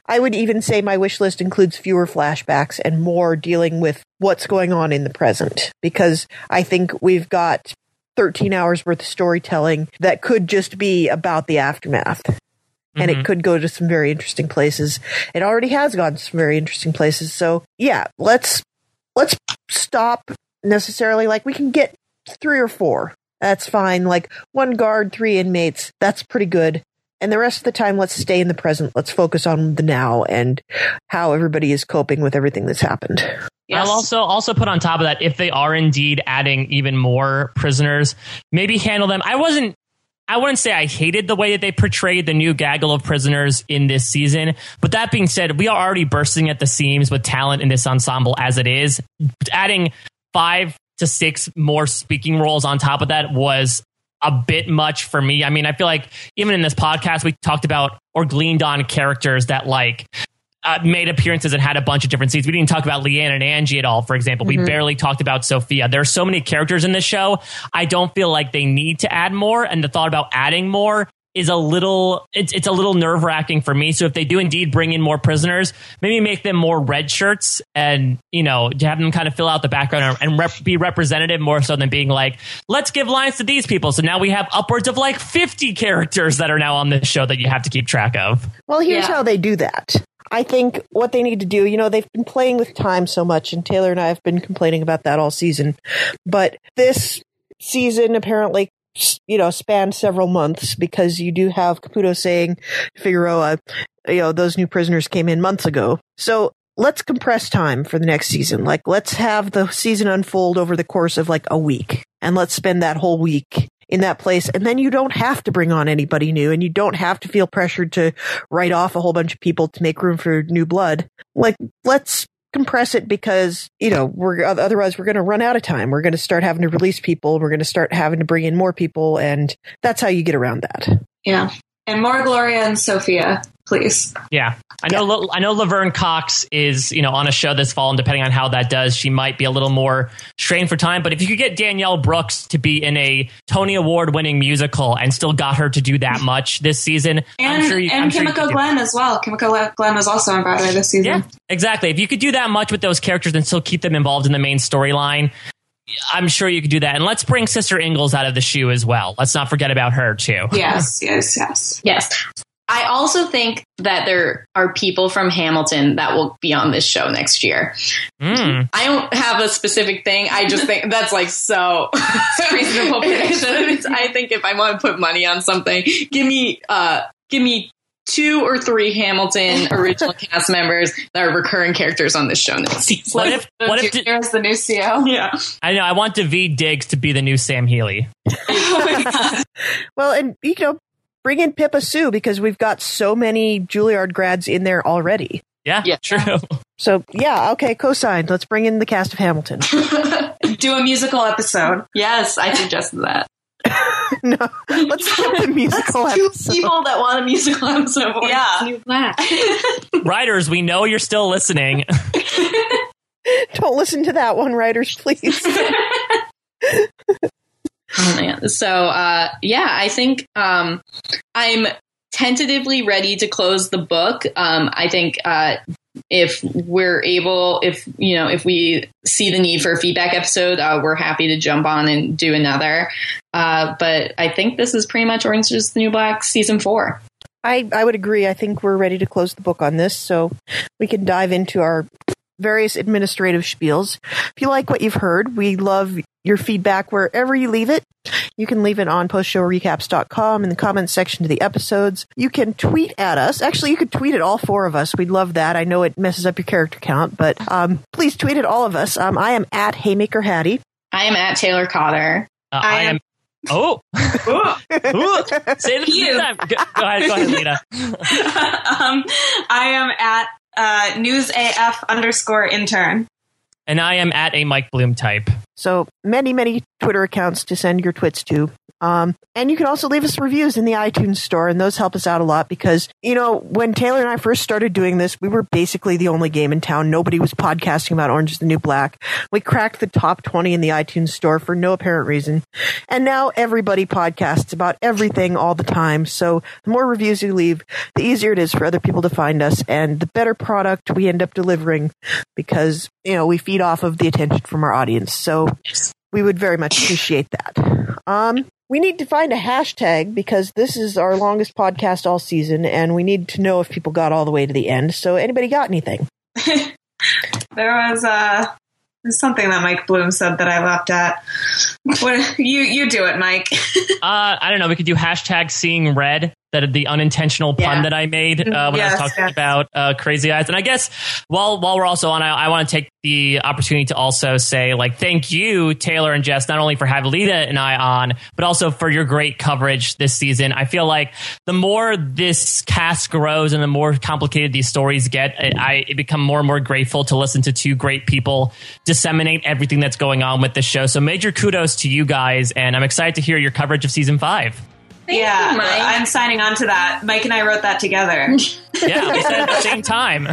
I would even say my wish list includes fewer flashbacks and more dealing with what's going on in the present because I think we've got 13 hours worth of storytelling that could just be about the aftermath. and Mhm. it could go to some very interesting places. It already has gone to some very interesting places. So yeah, let's let's stop necessarily like we can get three or four. That's fine. Like one guard, three inmates. That's pretty good. And the rest of the time, let's stay in the present. Let's focus on the now and how everybody is coping with everything that's happened. Yes. I'll also also put on top of that if they are indeed adding even more prisoners, maybe handle them. I wasn't. I wouldn't say I hated the way that they portrayed the new gaggle of prisoners in this season. But that being said, we are already bursting at the seams with talent in this ensemble as it is. Adding five to six more speaking roles on top of that was a bit much for me. I mean, I feel like even in this podcast, we talked about or gleaned on characters that like uh, made appearances and had a bunch of different scenes. We didn't talk about Leanne and Angie at all, for example. We barely talked about Sophia. There are so many characters in this show. I don't feel like they need to add more. And the thought about adding more is a little, it's, it's a little nerve wracking for me. So if they do indeed bring in more prisoners, maybe make them more red shirts and, you know, to have them kind of fill out the background and rep- be representative more so than being like, let's give lines to these people. So now we have upwards of like 50 characters that are now on this show that you have to keep track of. Well, here's Yeah. how they do that. I think what they need to do, you know, they've been playing with time so much, and Taylor and I have been complaining about that all season. But this season apparently, you know, spanned several months because you do have Caputo saying Figueroa, you know, those new prisoners came in months ago. So let's compress time for the next season. Like, let's have the season unfold over the course of like a week, and let's spend that whole week in that place. And then you don't have to bring on anybody new and you don't have to feel pressured to write off a whole bunch of people to make room for new blood. Like, let's compress it because, you know, we're otherwise we're going to run out of time. We're going to start having to release people. We're going to start having to bring in more people. And that's how you get around that. Yeah. And more Gloria and Sophia, please. Yeah, I know. La- I know Laverne Cox is you know on a show this fall, and depending on how that does, she might be a little more strained for time. But if you could get Danielle Brooks to be in a Tony Award winning musical and still got her to do that much this season, And, I'm sure you, and I'm Kimiko could do- Glenn as well. Kimiko Le- Glenn was also on Broadway this season. Yeah, exactly. If you could do that much with those characters and still keep them involved in the main storyline. I'm sure you could do that. And let's bring Sister Ingalls out of the SHU as well. Let's not forget about her, too. Yes, yes, yes. Yes. I also think that there are people from Hamilton that will be on this show next year. Mm. I don't have a specific thing. I just think that's like so reasonable prediction. I think if I want to put money on something, give me uh give me two or three Hamilton original cast members that are recurring characters on this show next season. What if? What if? Here's the new CEO? yeah. I know. I want Daveed Diggs to be the new Sam Healy. Well, and, you know, bring in Pippa Soo because we've got so many Juilliard grads in there already. Yeah, Yeah. true. So, yeah, okay, co-signed. Let's bring in the cast of Hamilton. Do a musical episode. Yes, I suggested that. no, let's do the musical Two episode. people that want a musical episode. for Yeah. this new. Writers, we know you're still listening. Don't listen to that one, writers, please. Oh, man. So uh, yeah, I think um, I'm tentatively ready to close the book. Um, I think uh, if we're able, if you know, if we see the need for a feedback episode, uh, we're happy to jump on and do another. Uh, but I think this is pretty much Orange is the New Black season four. I, I would agree. I think we're ready to close the book on this, so we can dive into our various administrative spiels. If you like what you've heard, we love your feedback wherever you leave it. You can leave it on postshowrecaps.com in the comments section to the episodes. You can tweet at us. Actually, you could tweet at all four of us. We'd love that. I know it messes up your character count, but um, please tweet at all of us. Um, I am at Haymaker Hattie. I am at Taylor Cotter. Uh, I I am- am. Oh, Ooh. say this You. time. Go, go ahead, go ahead, Lena. um, I am at uh, newsaf underscore intern. And I am at a Mike Bloom type. So many, many Twitter accounts to send your twits to. Um, and you can also leave us reviews in the iTunes store, and those help us out a lot because, you know, when Taylor and I first started doing this, we were basically the only game in town. Nobody was podcasting about Orange is the New Black. We cracked the top 20 in the iTunes store for no apparent reason. And now everybody podcasts about everything all the time. So the more reviews you leave, the easier it is for other people to find us and the better product we end up delivering because, you know, we feed off of the attention from our audience. So we would very much appreciate that. Um, we need to find a hashtag because this is our longest podcast all season, and we need to know if people got all the way to the end. So, anybody got anything? there was uh, something that Mike Bloom said that I laughed at. What you you do it, Mike? uh, I don't know. We could do hashtag seeing red that the unintentional pun Yeah. that I made uh, when I was talking yes. about uh, Crazy Eyes. And I guess while while we're also on, I, I want to take the opportunity to also say like thank you Taylor and Jess not only for having Lita and I on, but also for your great coverage this season. I feel like the more this cast grows and the more complicated these stories get, I, I become more and more grateful to listen to two great people disseminate everything that's going on with the show. So major kudos to you guys, and I'm excited to hear your coverage of season five. Thank yeah, you, Mike. I'm signing on to that. Mike and I wrote that together. Yeah, we said at the same time.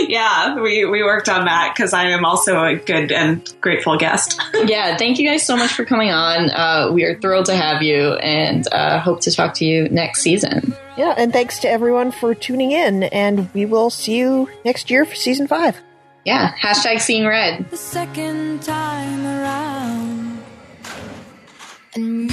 yeah, we, we worked on that because I am also a good and grateful guest. yeah, thank you guys so much for coming on. Uh, we are thrilled to have you and uh, hope to talk to you next season. Yeah, and thanks to everyone for tuning in, and we will see you next year for season five. Yeah, hashtag seeing red. the second time around. And